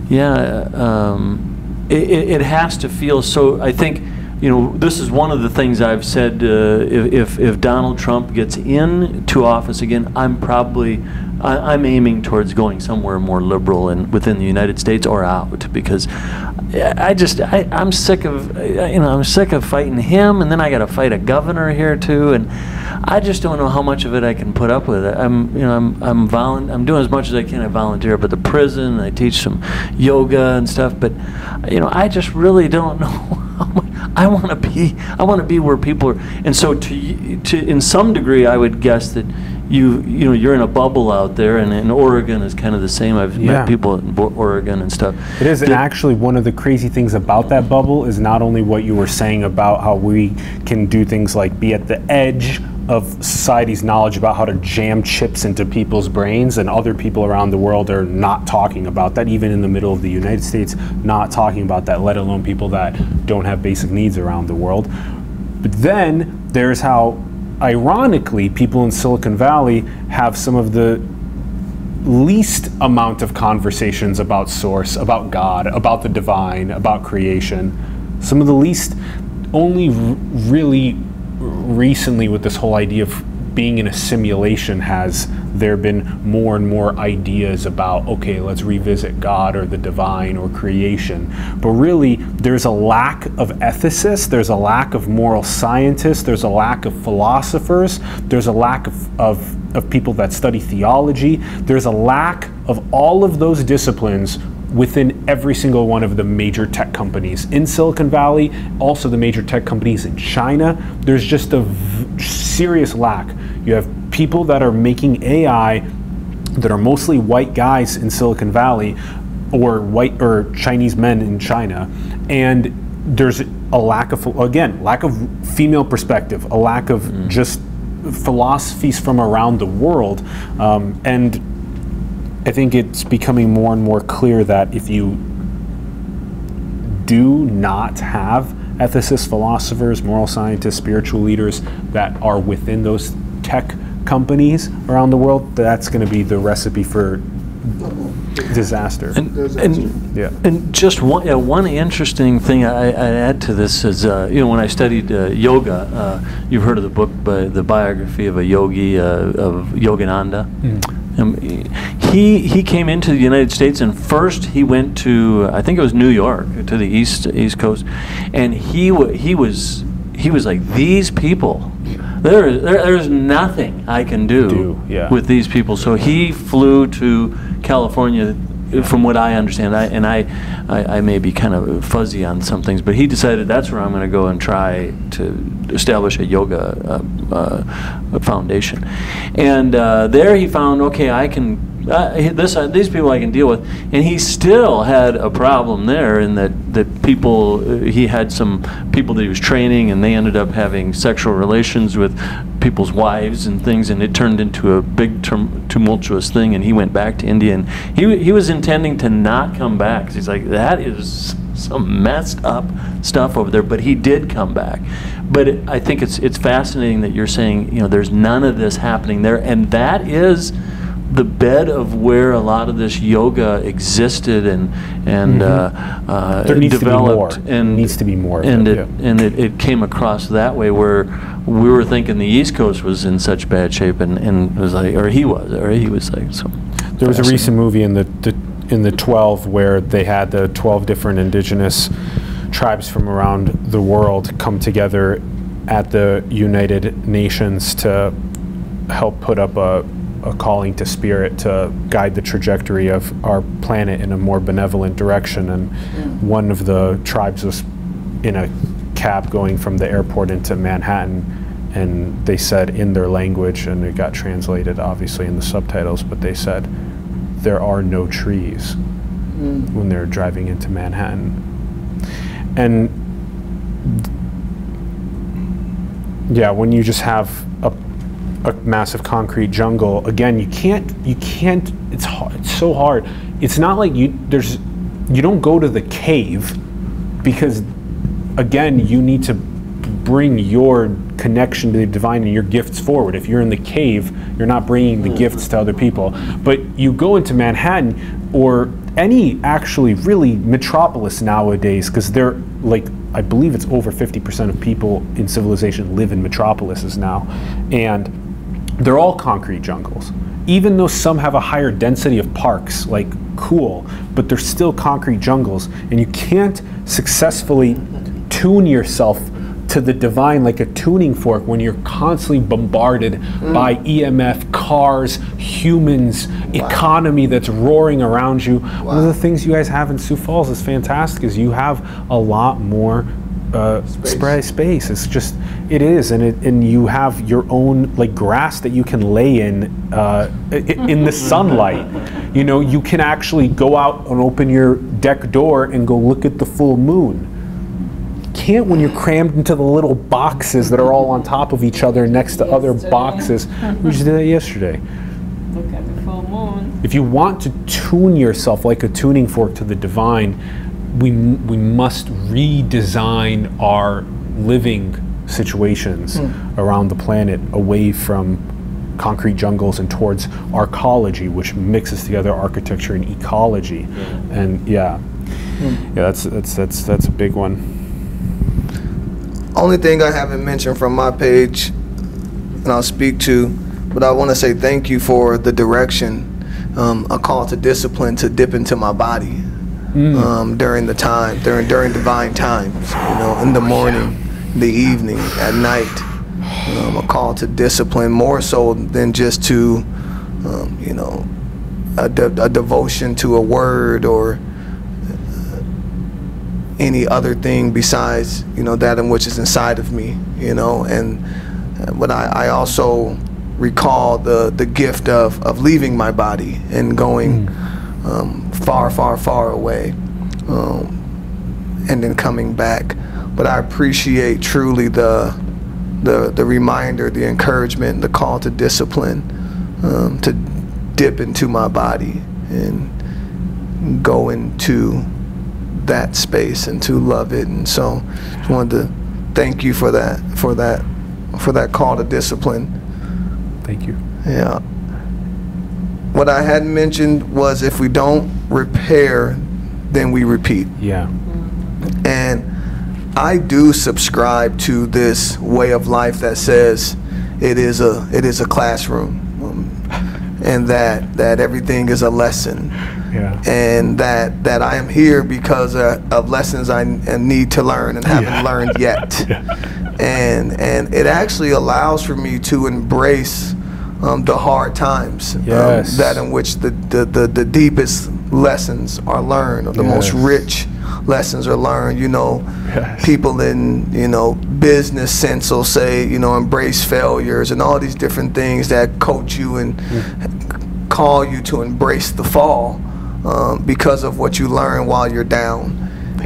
yeah, um, it, it, it has to feel so. I think, you know, this is one of the things I've said. Uh, if, if Donald Trump gets into office again, I'm probably I, I'm aiming towards going somewhere more liberal and within the United States or out because I just I, I'm sick of you know I'm sick of fighting him and then I got to fight a governor here too and I just don't know how much of it I can put up with. I'm you know I'm I'm volun- I'm doing as much as I can. I volunteer up at the prison. I teach some yoga and stuff, but you know I just really don't know. I want to be I want to be where people are, and so to to in some degree I would guess that you you know you're in a bubble out there, and, and Oregon is kind of the same. I've Yeah. met people in Oregon and stuff. It is, and actually, one of the crazy things about that bubble is not only what you were saying about how we can do things like be at the edge of society's knowledge about how to jam chips into people's brains, and other people around the world are not talking about that, even in the middle of the United States, not talking about that, let alone people that don't have basic needs around the world. But then there's how, ironically, people in Silicon Valley have some of the least amount of conversations about source, about God, about the divine, about creation. Some of the least, only really recently with this whole idea of being in a simulation has there been more and more ideas about okay let's revisit god or the divine or creation. But really there's a lack of ethicists there's a lack of moral scientists there's a lack of philosophers there's a lack of, of, of people that study theology. There's a lack of all of those disciplines within every single one of the major tech companies in Silicon Valley, also the major tech companies in China. There's just a v- serious lack. You have people that are making AI that are mostly white guys in Silicon Valley or white or Chinese men in China, and there's a lack of again lack of female perspective, a lack of just philosophies from around the world, um, and I think it's becoming more and more clear that if you do not have ethicists, philosophers, moral scientists, spiritual leaders that are within those tech companies around the world, that's going to be the recipe for disaster. And, and, yeah. and just one, yeah, one interesting thing I, I add to this is, uh, you know, when I studied uh, yoga, uh, you've heard of the book, by, the biography of a yogi, uh, of Yogananda. Um, he he came into the United States and first he went to I think it was New York to the east east coast, and he he was he was like these people. There, is- there there's nothing I can do, Do, yeah. with these people. So he flew to California, from what I understand. I, and I, I, I may be kind of fuzzy on some things, but he decided that's where I'm going to go and try to establish a yoga uh, uh, foundation. And uh, there he found, okay, I can. Uh, this uh, these people I can deal with, and he still had a problem there in that that people uh, he had some people that he was training, and they ended up having sexual relations with people's wives and things, and it turned into a big tum- tumultuous thing. And he went back to India, and he he was intending to not come back he's like that is some messed up stuff over there. But he did come back. But it, I think it's it's fascinating that you're saying you know there's none of this happening there, and that is the bed of where a lot of this yoga existed and and uh, uh, There needs to be developed more. and Needs to be more and it, it yeah. and it, it came across that way where we were thinking the East Coast was in such bad shape and, and it was like or he was or he was like so There was a recent movie in the, the in the 12 where they had the 12 different indigenous tribes from around the world come together at the United Nations to help put up a, a calling to spirit to guide the trajectory of our planet in a more benevolent direction. And one of the tribes was in a cab going from the airport into Manhattan. And they said in their language, and it got translated obviously in the subtitles, but they said, there are no trees mm. when they're driving into Manhattan. And yeah, when you just have a, a massive concrete jungle, again, you can't, you can't, it's hard, it's so hard. It's not like you, there's, you don't go to the cave because, again, you need to bring your connection to the divine and your gifts forward. If you're in the cave, you're not bringing the gifts to other people. But you go into Manhattan or any actually really metropolis nowadays, because they're like, I believe it's over 50% of people in civilization live in metropolises now. And they're all concrete jungles. Even though some have a higher density of parks, like cool, but they're still concrete jungles. And you can't successfully tune yourself to the divine like a tuning fork when you're constantly bombarded mm. by EMF, cars, humans, economy that's roaring around you. One of the things you guys have in Sioux Falls is fantastic is you have a lot more uh, spray space. It's just it is, and it and you have your own like grass that you can lay in uh, in the sunlight. You know, you can actually go out and open your deck door and go look at the full moon can't when you're crammed into the little boxes that are all on top of each other next to other boxes. We just did that yesterday. Look at the full moon. If you want to tune yourself like a tuning fork to the divine, we, we must redesign our living situations hmm. around the planet away from concrete jungles and towards arcology, which mixes together architecture and ecology. Hmm. And yeah, hmm. yeah, that's that's that's that's a big one. Only thing I haven't mentioned from my page, and I'll speak to, but I want to say thank you for the direction, um, a call to discipline to dip into my body um, during the time, during during divine times, you know, in the morning, the evening, at night. Um, a call to discipline more so than just to, um, you know, a, de- a devotion to a word or any other thing besides you know that in which is inside of me you know. And uh, but I, I also recall the the gift of of leaving my body and going um, far far far away um, and then coming back but I appreciate truly the the the reminder the encouragement the call to discipline um, to dip into my body and go into that space and to love it. And so, just wanted to thank you for that, for that, for that call to discipline. Thank you. Yeah. What I hadn't mentioned was if we don't repair, then we repeat. Yeah. And I do subscribe to this way of life that says it is a it is a classroom, um, and that that everything is a lesson, Yeah. and that that I am here because uh, of lessons I n- need to learn and haven't Yeah. learned yet, yeah. and and it actually allows for me to embrace um, the hard times, um, that in which the, the, the, the deepest lessons are learned, or the most rich lessons are learned. You know, Yes. people in you know business sense will say you know embrace failures and all these different things that coach you and call you to embrace the fall um, because of what you learn while you're down.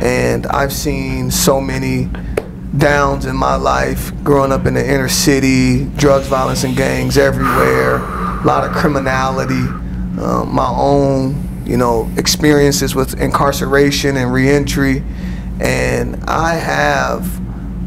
And I've seen so many downs in my life growing up in the inner city, drugs, violence, and gangs everywhere, a lot of criminality, um, my own, you know, experiences with incarceration and reentry. And I have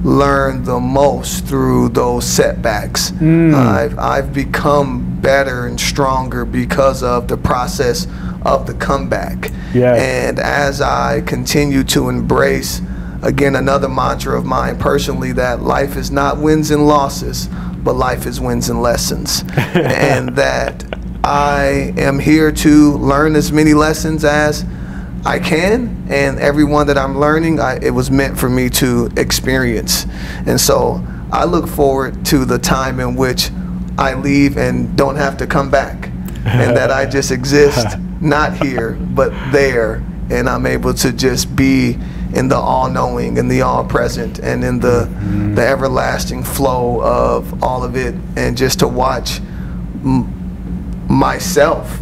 learned the most through those setbacks. Hmm. I've, I've become better and stronger because of the process of the comeback. Yes. And as I continue to embrace, again, another mantra of mine personally that life is not wins and losses, but life is wins and lessons. and that I am here to learn as many lessons as I can, and everyone that I'm learning, I, it was meant for me to experience. And so I look forward to the time in which I leave and don't have to come back, and that I just exist, not here, but there, and I'm able to just be in the all-knowing and the all-present and in the mm-hmm. the everlasting flow of all of it, and just to watch m- myself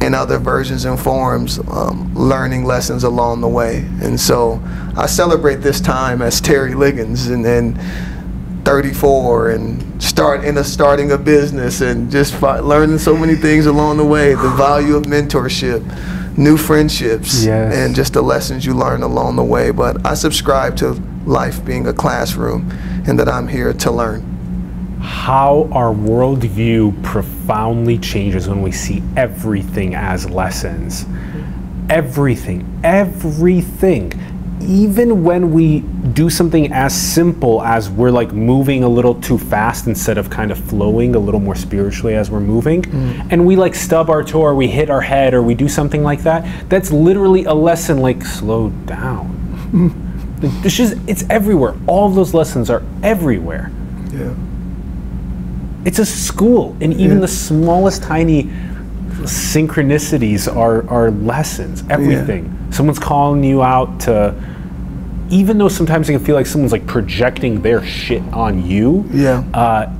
in other versions and forms, um, learning lessons along the way. And so I celebrate this time as Terry Liggins and, then 34 and start in a starting a business and just learning so many things along the way. The value of mentorship, new friendships, Yes. and just the lessons you learn along the way. But I subscribe to life being a classroom and that I'm here to learn. How our worldview profoundly changes when we see everything as lessons. Everything, everything. Even when we do something as simple as we're like moving a little too fast instead of kind of flowing a little more spiritually as we're moving, mm. and we like stub our toe or we hit our head or we do something like that, that's literally a lesson like slow down. It's just, it's everywhere. All those lessons are everywhere. Yeah. It's a school, and even Yeah. the smallest tiny synchronicities are, are lessons. Everything. Someone's calling you out to, even though sometimes it can feel like someone's like projecting their shit on you. Yeah. Uh,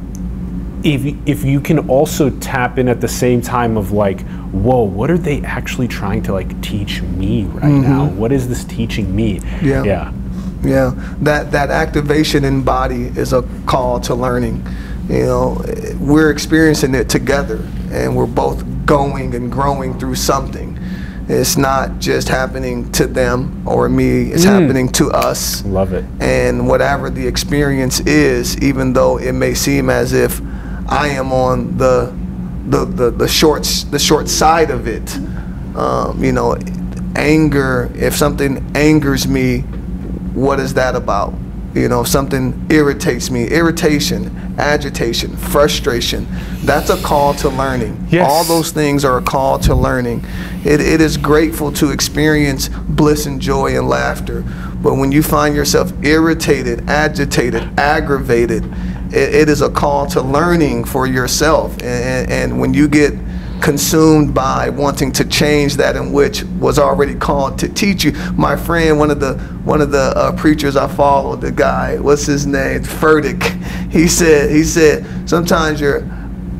if if you can also tap in at the same time of like, whoa, what are they actually trying to like teach me right now? What is this teaching me? Mm-hmm. Yeah. Yeah. Yeah, that that activation in body is a call to learning. You know, we're experiencing it together, and we're both going and growing through something. It's not just happening to them or me; it's happening to us. Love it. And whatever the experience is, even though it may seem as if I am on the the the, the short the short side of it, um, you know, anger. If something angers me, what is that about? You know, something irritates me, irritation, agitation, frustration, that's a call to learning. Yes. All those things are a call to learning. It, it is grateful to experience bliss and joy and laughter. But when you find yourself irritated, agitated, aggravated, it, it is a call to learning for yourself. And, and when you get consumed by wanting to change that in which was already called to teach you. My friend, one of the one of the uh, preachers I followed, the guy, what's his name, Furtick. He said he said sometimes you're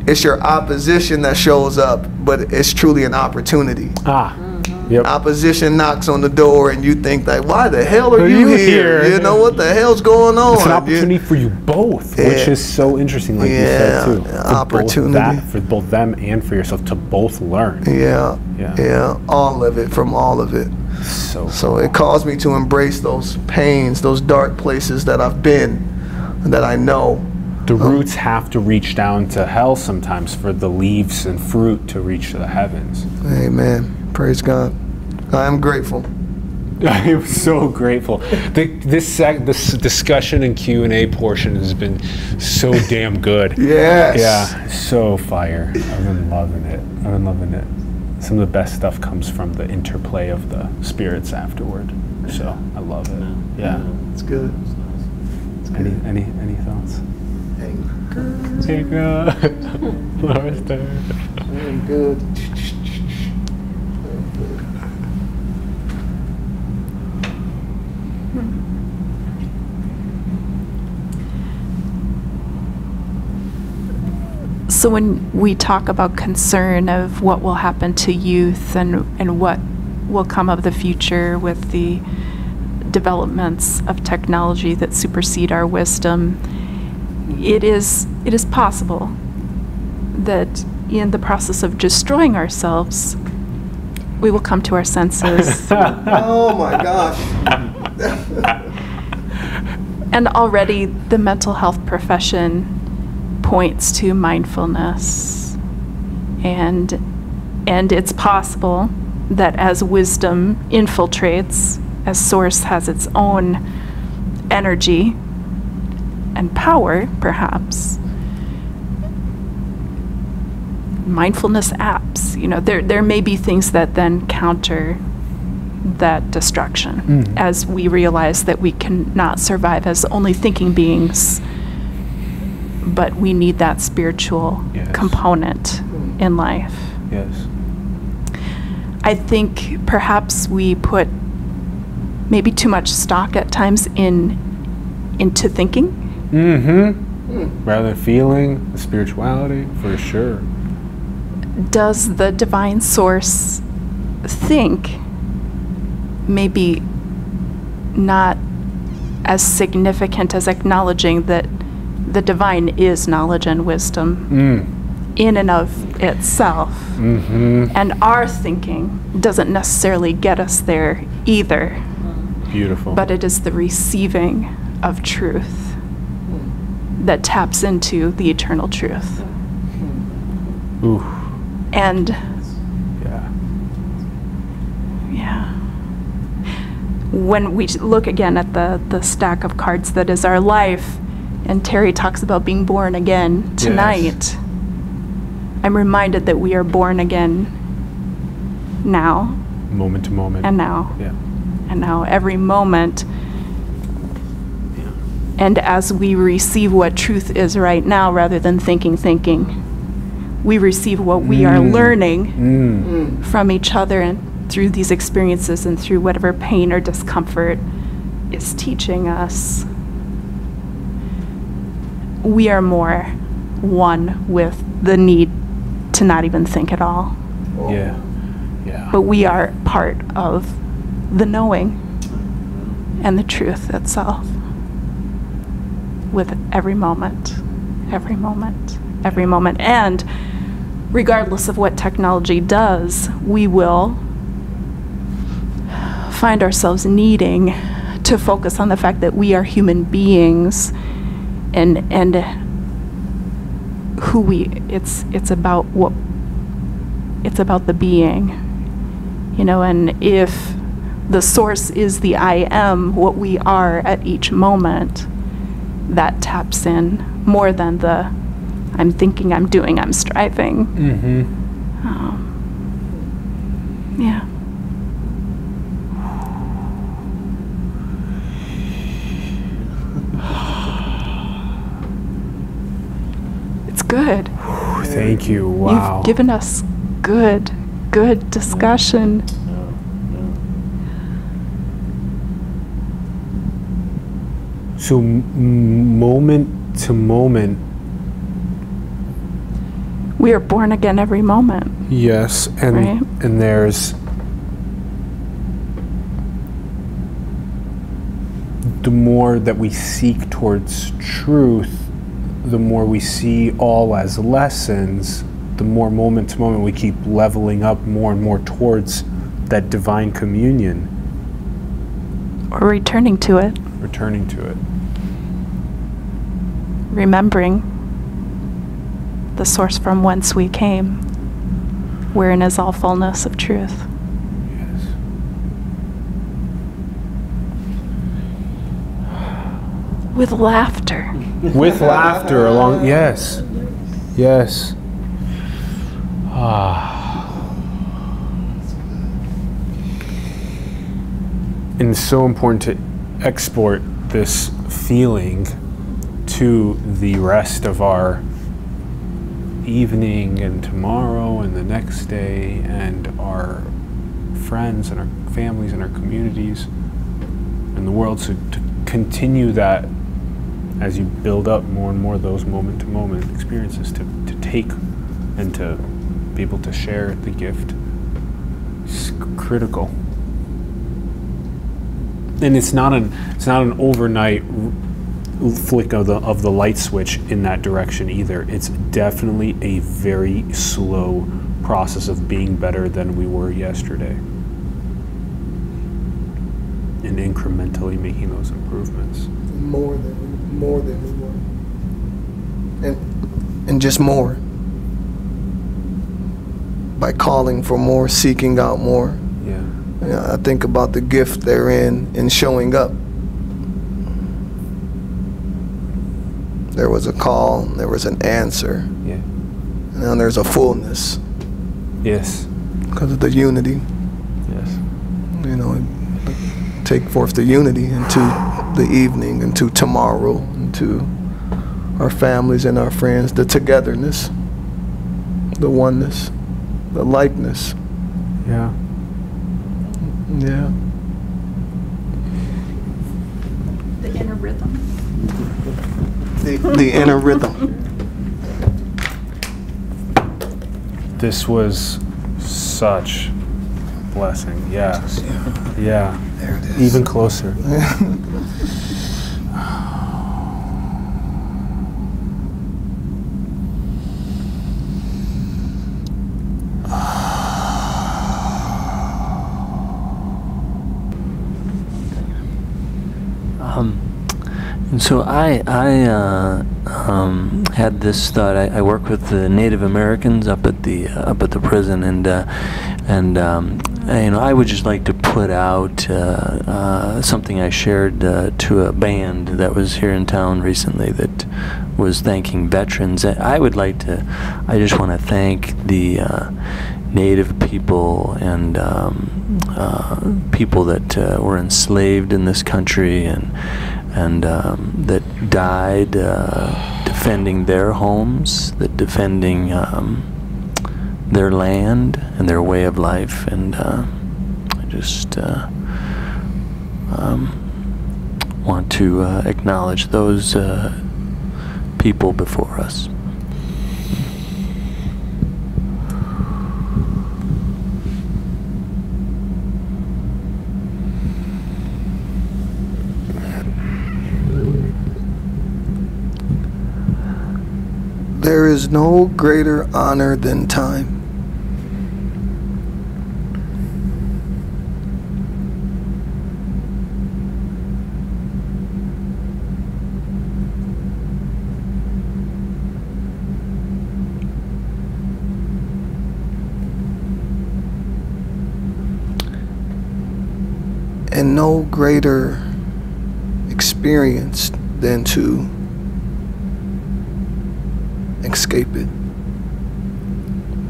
it's your opposition that shows up, but it's truly an opportunity. Ah. Yep. Opposition knocks on the door, and you think like, "Why the hell are, Are you, you here? here? You know what the hell's going on?" It's an You- opportunity for you both, which is so interesting, like Yeah, you said too. For opportunity. Both that, for both them and for yourself to both learn. Yeah, Yeah. yeah, all of it from all of it. So, So it caused me to embrace those pains, those dark places that I've been, that I know. the um, roots have to reach down to hell sometimes for the leaves and fruit to reach to the heavens. Amen. Praise God. I am grateful. I am so grateful. The, this sec, this discussion and Q and A portion has been so damn good. Yes. Yeah, so fire. I've been loving it. I've been loving it. Some of the best stuff comes from the interplay of the spirits afterward. So I love it. Yeah. It's good. Any any any thoughts? Hey, Hey girl. Laura's there. I'm good. So when we talk about concern of what will happen to youth and, and what will come of the future with the developments of technology that supersede our wisdom, it is, it is possible that in the process of destroying ourselves, we will come to our senses. Oh my gosh. And already the mental health profession points to mindfulness. And and it's possible that as wisdom infiltrates, as source has its own energy and power, perhaps, mindfulness apps, you know, there there may be things that then counter that destruction Mhm. as we realize that we cannot survive as only thinking beings, but we need that spiritual Yes. component in life. Yes. I think perhaps we put maybe too much stock at times in into thinking. Mm-hmm. Rather than feeling the spirituality, for sure. Does the divine source think maybe not as significant as acknowledging that the divine is knowledge and wisdom Mm. in and of itself? Mm-hmm. And our thinking doesn't necessarily get us there either, Beautiful. but it is the receiving of truth that taps into the eternal truth. Ooh. And Yeah. yeah. When we look again at the, the stack of cards that is our life, and Terry talks about being born again tonight, I'm reminded that we are born again now Moment to moment. and now Yeah. and now every moment. And as we receive what truth is right now rather than thinking, thinking, we receive what we are Mm. learning Mm. from each other and through these experiences and through whatever pain or discomfort is teaching us. We are more one with the need to not even think at all. Yeah. Yeah. But we are part of the knowing and the truth itself with every moment, every moment, every moment. And regardless of what technology does, we will find ourselves needing to focus on the fact that we are human beings and and who we it's it's about what it's about the being you know and if the source is the i am what we are at each moment that taps in more than the i'm thinking i'm doing i'm striving Mm-hmm. um, yeah it's good Thank you. Wow. You've given us good, good discussion. So, m- moment to moment, We are born again every moment. yes, and Right. and there's the more that we seek towards truth, the more we see all as lessons, the more moment to moment we keep leveling up more and more towards that divine communion, Or returning to it, returning to it. remembering the source from whence we came, wherein is all fullness of truth. Yes. With laughter. With laughter along, yes, yes. Ah. And it's so important to export this feeling to the rest of our evening and tomorrow and the next day and our friends and our families and our communities and the world. So to continue that as you build up more and more of those moment to moment experiences to, to take and to be able to share the gift is critical. And it's not an it's not an overnight flick of the of the light switch in that direction either. It's definitely a very slow process of being better than we were yesterday. And incrementally making those improvements. more than more than we were, and and just more by calling for more, seeking out more. Yeah. You know, I think about the gift therein in showing up. There was a call, there was an answer, Yeah. and now there's a fullness Yes. because of the unity. Yes. You know, take forth the unity into the evening, into tomorrow, into our families and our friends, the togetherness, the oneness, the likeness. Yeah. Yeah. The inner rhythm. The, the inner rhythm. This was such a blessing. Yeah. Yeah. There it is. Even closer. Um, so I, I uh, um, had this thought. I, I work with the Native Americans up at the uh, up at the prison, and uh, and um, I- you know I would just like to put out uh, uh, something I shared uh, to a band that was here in town recently that was thanking veterans. I would like to. I just want to thank the. Native people and um, uh, people that uh, were enslaved in this country and and um, that died uh, defending their homes, that defending um, their land and their way of life, and uh, I just uh, um, want to uh, acknowledge those uh, people before us. There is no greater honor than time. And no greater experience than to escape it,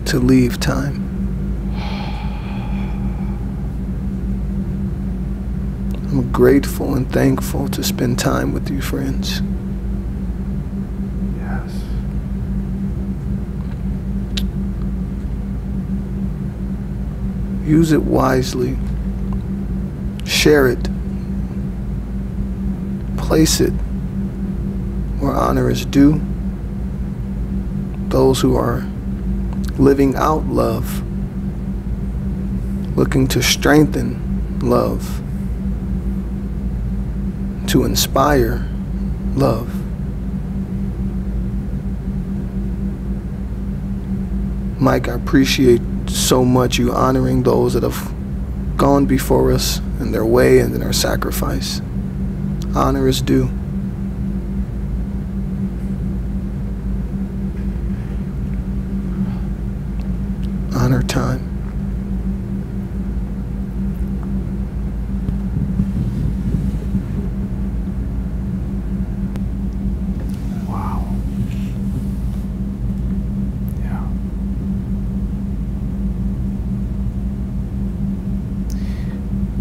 to leave time. I'm grateful and thankful to spend time with you, friends. Yes. Use it wisely. Share it. Place it where honor is due. Those who are living out love, looking to strengthen love, to inspire love. Mike, I appreciate so much you honoring those that have gone before us in their way and in their sacrifice. Honor is due. Honor time. Wow. Yeah.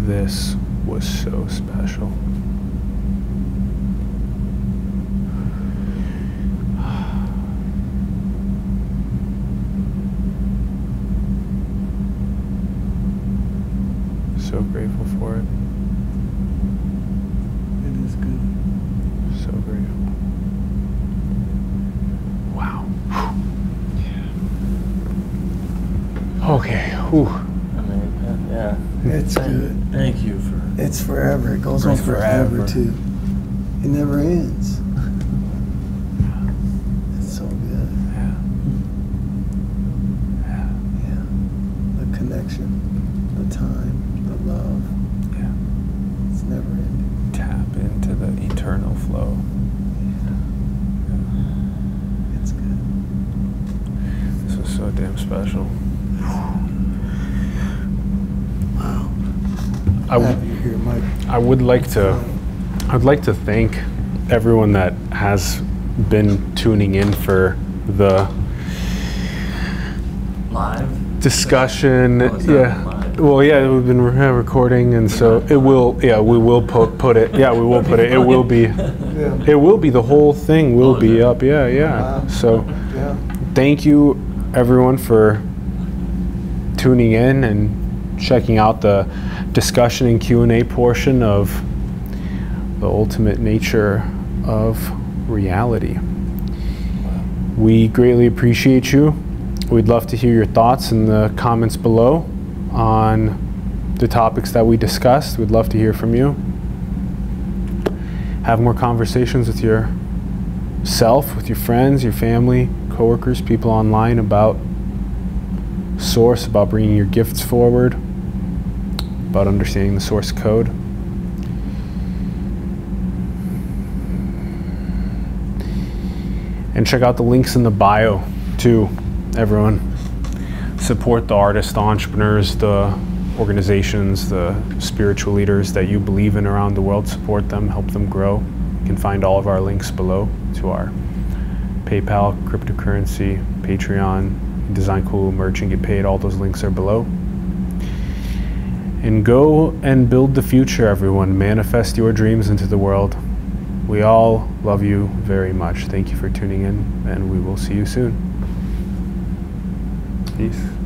This was so special. So grateful for it. It is good. So grateful. Wow. Okay. Whew. I mean, yeah. It's good. Thank you for. It's forever. It goes on It's forever, forever. too. It never ends. It's so good. Yeah. Yeah. Yeah. The connection, the time, the love. Yeah. It's never ending. Tap into the eternal flow. It's good. This was so damn special. Wow. I would. Happy you're here, Mike. I would like to I'd like to thank everyone that has been tuning in for the Live? discussion. Oh, yeah. live. Well, yeah, we've been re- recording and so it will yeah, we will put put it. Yeah, we will put it. It will be Yeah. it will be the whole thing will Oh, be is up. Yeah, yeah. Wow. So Yeah. thank you everyone for tuning in and checking out the discussion and q&a portion of the ultimate nature of reality. We greatly appreciate you. We'd love to hear your thoughts in the comments below on the topics that we discussed. We'd love to hear from you. Have more conversations with your self, with your friends, your family, coworkers, people online about source, about bringing your gifts forward, about understanding the source code. And check out the links in the bio too, everyone. Support the artists, the entrepreneurs, the organizations, the spiritual leaders that you believe in around the world. Support them, help them grow. You can find all of our links below to our PayPal, cryptocurrency, Patreon, Design Cool, merch, and get paid. All those links are below. And go and build the future, everyone. Manifest your dreams into the world. We all love you very much. Thank you for tuning in, and we will see you soon. Peace.